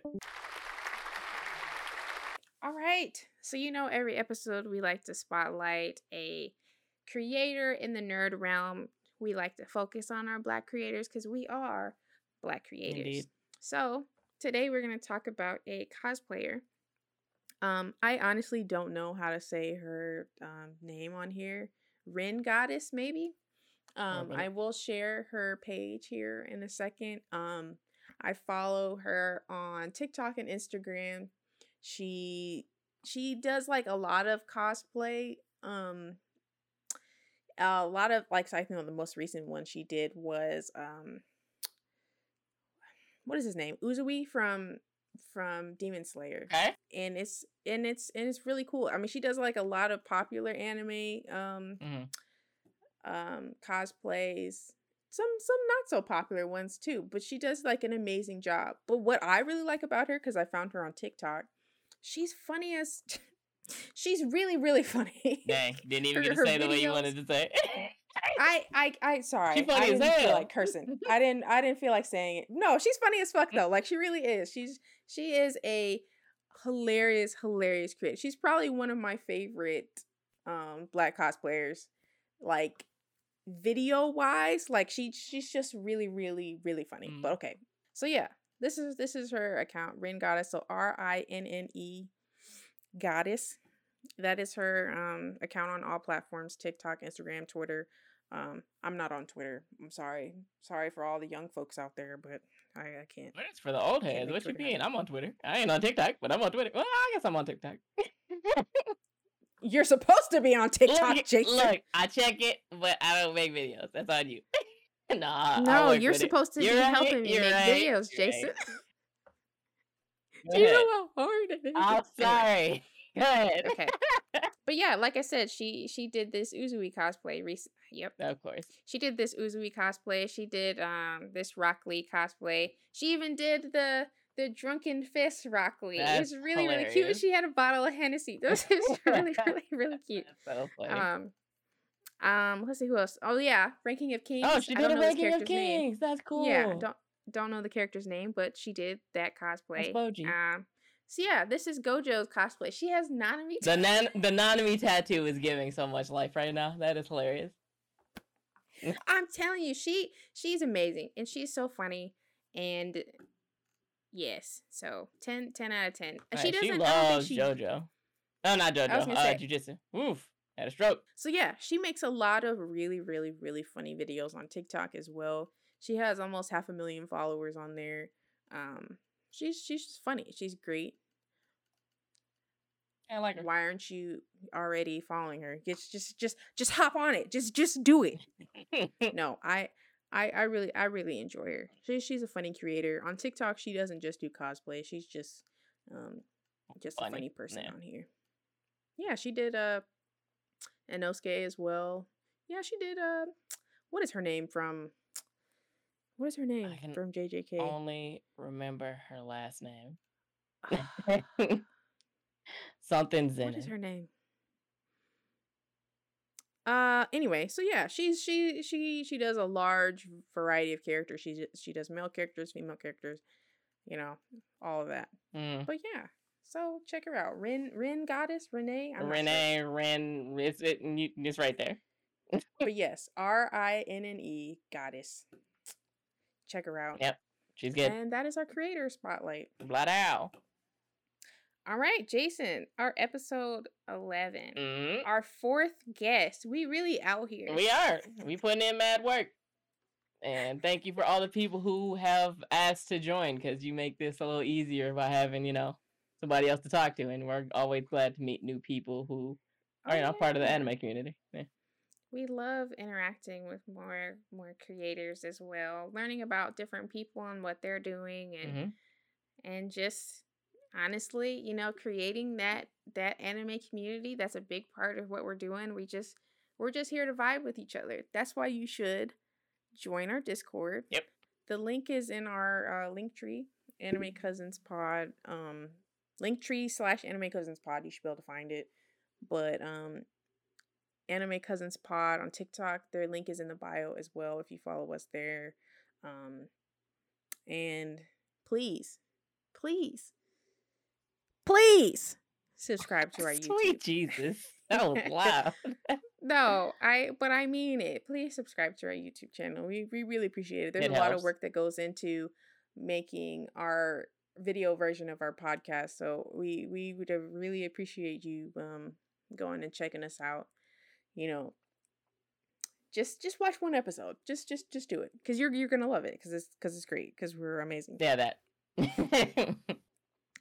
All right. So, you know, every episode we like to spotlight a creator in the nerd realm. We like to focus on our black creators because we are black creators. Indeed. So, today we're going to talk about a cosplayer. Um, I honestly don't know how to say her um, name on here. Rin Goddess, maybe. Um, Probably. I will share her page here in a second. Um, I follow her on TikTok and Instagram. She she does like a lot of cosplay. Um, a lot of like I think the most recent one she did was um, what is his name? Uzui from from Demon Slayer Okay. and it's and it's and it's really cool. I mean, she does like a lot of popular anime um Mhm. um cosplays. Some some not so popular ones too, but she does like an amazing job. But what I really like about her cuz I found her on TikTok, she's funny as *laughs* she's really really funny. Dang, didn't even Her- get to say the way you wanted to say. *laughs* I I I sorry. She funny I as didn't feel hell. like cursing. I *laughs* didn't I didn't feel like saying it. No, she's funny as fuck though. *laughs* Like she really is. She's she is a hilarious hilarious creator. She's probably one of my favorite um black cosplayers. Like video wise, like she she's just really really really funny. Mm. But okay. So yeah, this is this is her account, Rin Goddess. So R I N N E Goddess. That is her um account on all platforms, TikTok, Instagram, Twitter. Um, I'm not on Twitter. I'm sorry. Sorry for all the young folks out there, but I, I can't. But it's for the old heads. make What you mean? I'm on Twitter. I ain't on TikTok, but I'm on Twitter. Well, I guess I'm on TikTok. *laughs* You're supposed to be on *laughs* TikTok, look, Jason. look, I check it, but I don't make videos. That's on you. *laughs* nah. No, you're with it. supposed to You're be right, helping me make right, videos, you're right. Jason. Do you know how hard it is? I'm sorry. Go ahead. Okay. *laughs* But yeah, like I said, she she did this Uzui cosplay recent. Yep. Of course. She did this Uzui cosplay. She did um this Rock Lee cosplay. She even did the the drunken fist Rock Lee. it was really really cute. She had a bottle of Hennessy. This *laughs* is really really really cute. So. Um, um, let's see who else. Oh yeah, Ranking of Kings. oh, she did a ranking of character's name. kings. That's cool. Yeah, don't don't know the character's name, but she did that cosplay. That's. Bojji. Um, so yeah, this is Gojo's cosplay. She has Nanami. the nan the Nanami tattoo is giving so much life right now. That is hilarious. I'm telling you, she she's amazing and she's so funny and yes, so 10, 10 out of ten. And she doesn't. she loves she, JoJo. No, not JoJo. Uh, say- Jujutsu. Oof. Had a stroke. So yeah, she makes a lot of really, really, really funny videos on TikTok as well. She has almost half a million followers on there. Um, she's she's just funny. She's great. I like her. Why aren't you already following her? Just just just just hop on it. Just just do it. *laughs* no, I I I really I really enjoy her. She, she's a funny creator. On TikTok, she doesn't just do cosplay. She's just um just a Funny, funny person yeah. on here. Yeah, she did uh Inosuke as well. Yeah, she did uh what is her name from what is her name from JJK? Only remember her last name. *laughs* Something's in what is her name? Uh anyway, so yeah, she's she she she does a large variety of characters. She she does male characters, female characters, you know, all of that. Mm. But yeah, so check her out. Rin Rin Goddess Renee. I'm not sure. Renee, Ren, it's it, it's right there. *laughs* But yes, R I N N E Goddess. Check her out. Yep, she's good. And that is our creator spotlight. Blood owl. All right, Jason, our episode 11. hmm Our fourth guest. We really out here. We are. We putting in mad work. And thank you for all the people who have asked to join because you make this a little easier by having, you know, somebody else to talk to. And we're always glad to meet new people who are, you know, part of the anime community. Yeah. We love interacting with more more creators as well, learning about different people and what they're doing and Mhm. and just honestly, you know, creating that that anime community, that's a big part of what we're doing. We just we're just here to vibe with each other. That's why you should join our Discord. Yep. The link is in our uh, Linktree, Anime Cousins Pod. Um, Linktree slash Anime Cousins Pod. You should be able to find it. But um, Anime Cousins Pod on TikTok. Their link is in the bio as well if you follow us there. Um, and please, please, please subscribe to our YouTube. Sweet Jesus. *laughs* That was loud. No, I but I mean it. Please subscribe to our YouTube channel. We we really appreciate it. There's It a lot of work that goes into making our video version of our podcast. So we we would really appreciate you um going and checking us out. You know, just just watch one episode. Just just just do it cuz you're you're going to love it cuz it's cuz it's great cuz we're amazing. yeah, that. *laughs*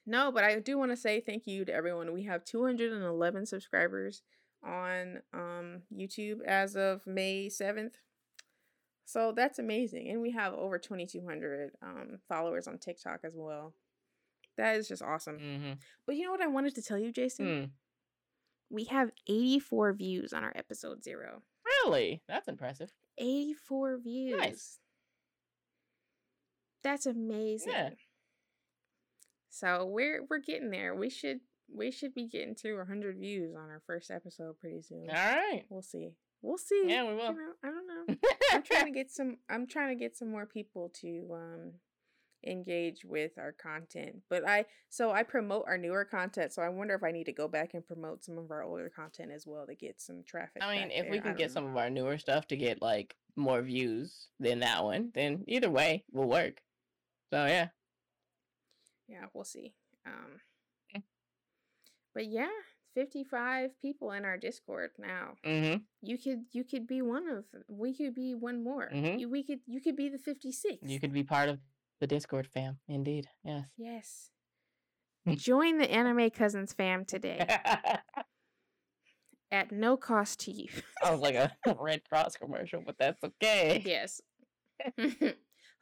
No, but I do want to say thank you to everyone. We have 211 subscribers on um YouTube as of May 7th. So that's amazing. And we have over 2200 um followers on TikTok as well. That is just awesome. hmm But you know what I wanted to tell you, Jason? Hmm. We have 84 views on our episode 0. Really? That's impressive. 84 views. Nice. That's amazing. So we're we're getting there. We should we should be getting to 100 views on our first episode pretty soon. All right. We'll see. We'll see. Yeah, we You will. know, I don't know. *laughs* I'm trying to get some I'm trying to get some more people to um engage with our content. But I so I promote our newer content, so I wonder if I need to go back and promote some of our older content as well to get some traffic. I mean, if we there. I can get know. some of our newer stuff to get like more views than that one, then either way will work. So yeah. Yeah, we'll see. Um Okay. But yeah, 55 people in our Discord now. Mm-hmm. You could you could be one of we could be one more. Mhm. You, we could you could be the 56. You could be part of the Discord fam. Indeed. Yes. Yes. *laughs* Join the Anime Cousins fam today *laughs* at no cost to you. Was like a *laughs* Red Cross commercial, but that's okay. yes.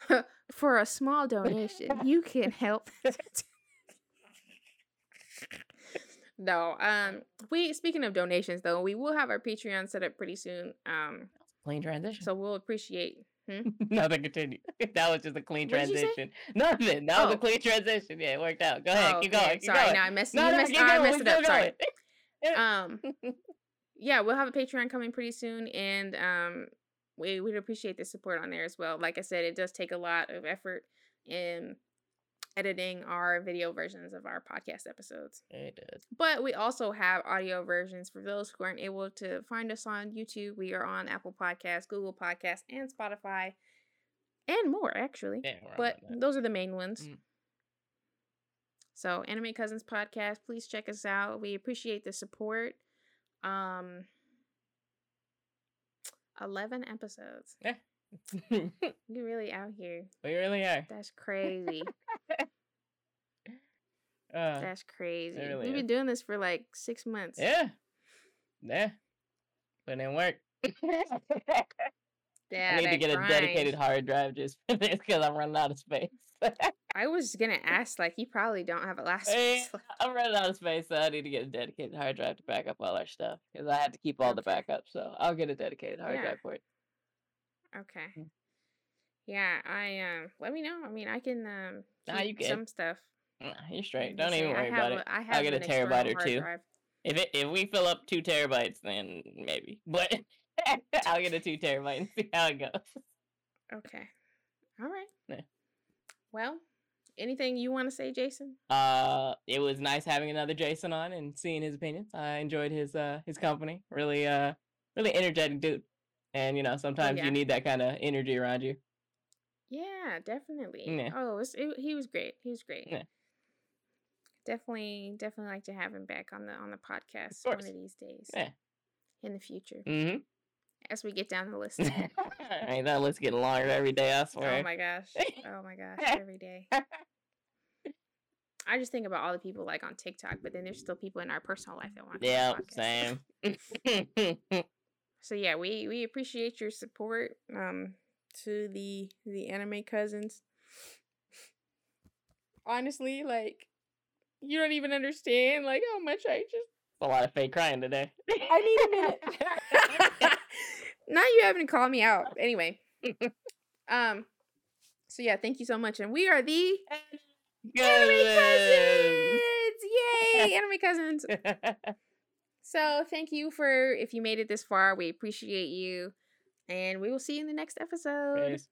*laughs* For a small donation, you can help. *laughs* *laughs* no, um, we speaking of donations though, we will have our Patreon set up pretty soon. Um, Clean transition. so we'll appreciate. Hmm? Nothing continue. That was just a clean What did you say? transition. Nothing. That was Oh. a clean transition. Yeah, it worked out. Go ahead. Oh, keep okay, going. Keep Sorry, going. now I messed. no, you no, messed, keep I messed it up. Sorry. um yeah we'll have a patreon coming pretty soon and um we would appreciate the support on there as well like i said it does take a lot of effort in editing our video versions of our podcast episodes It does. but we also have audio versions for those who aren't able to find us on youtube we are on apple Podcasts, google Podcasts, and spotify and more actually Yeah, but those are the main ones. Mm. So, Anime Cousins podcast, please check us out. We appreciate the support. Um 11 episodes. we *laughs* You really out here. We really are. That's crazy. *laughs* Uh, That's crazy. really We've been doing this for like 6 months. yeah. Yeah. Put in work. Yeah, *laughs* I need to get grind. a dedicated hard drive just for this because I'm running out of space. I was to ask like you probably don't have a *laughs* last Hey, I'm running out of space, so I need to get a dedicated hard drive to back up all our stuff because I had to keep all the backups. So I'll get a dedicated hard Yeah. drive for it. Okay. Mm. Yeah, I um let me know. I mean, I can um Nah, you some stuff. Nah, You're straight. Don't even worry about it. I have I'll get a terabyte or two. drive. If it if we fill up two terabytes, then maybe. But *laughs* I'll get a two terabyte and see how it goes. Okay. All right. *laughs* Yeah. Well, anything you want to say, Jason? Uh, it was nice having another Jason on and seeing his opinions. I enjoyed his uh his company. Really uh really energetic dude. And you know sometimes yeah. you need that kind of energy around you. Yeah, definitely. Yeah. Oh, it's, it, he was great. He was great. Yeah. Definitely, definitely like to have him back on the on the podcast one of these days. Yeah. In the future. Mm-hmm. As we get down the list. *laughs* *laughs* Ain't that list getting longer every day? I swear. Oh my gosh. Oh my gosh. *laughs* Every day. I just think about all the people like on TikTok, but then there's still people in our personal life that want to. Yeah, same. so yeah, we we appreciate your support um to the the anime cousins. Honestly, like you don't even understand like how much I just a lot of fake crying today. I need a minute. Now you having to call me out. Anyway. um so yeah, thank you so much. And we are the Anime Cousins! Yay! Anime Cousins. *laughs* so thank you for if you made it this far. We appreciate you. And we will see you in the next episode. Peace.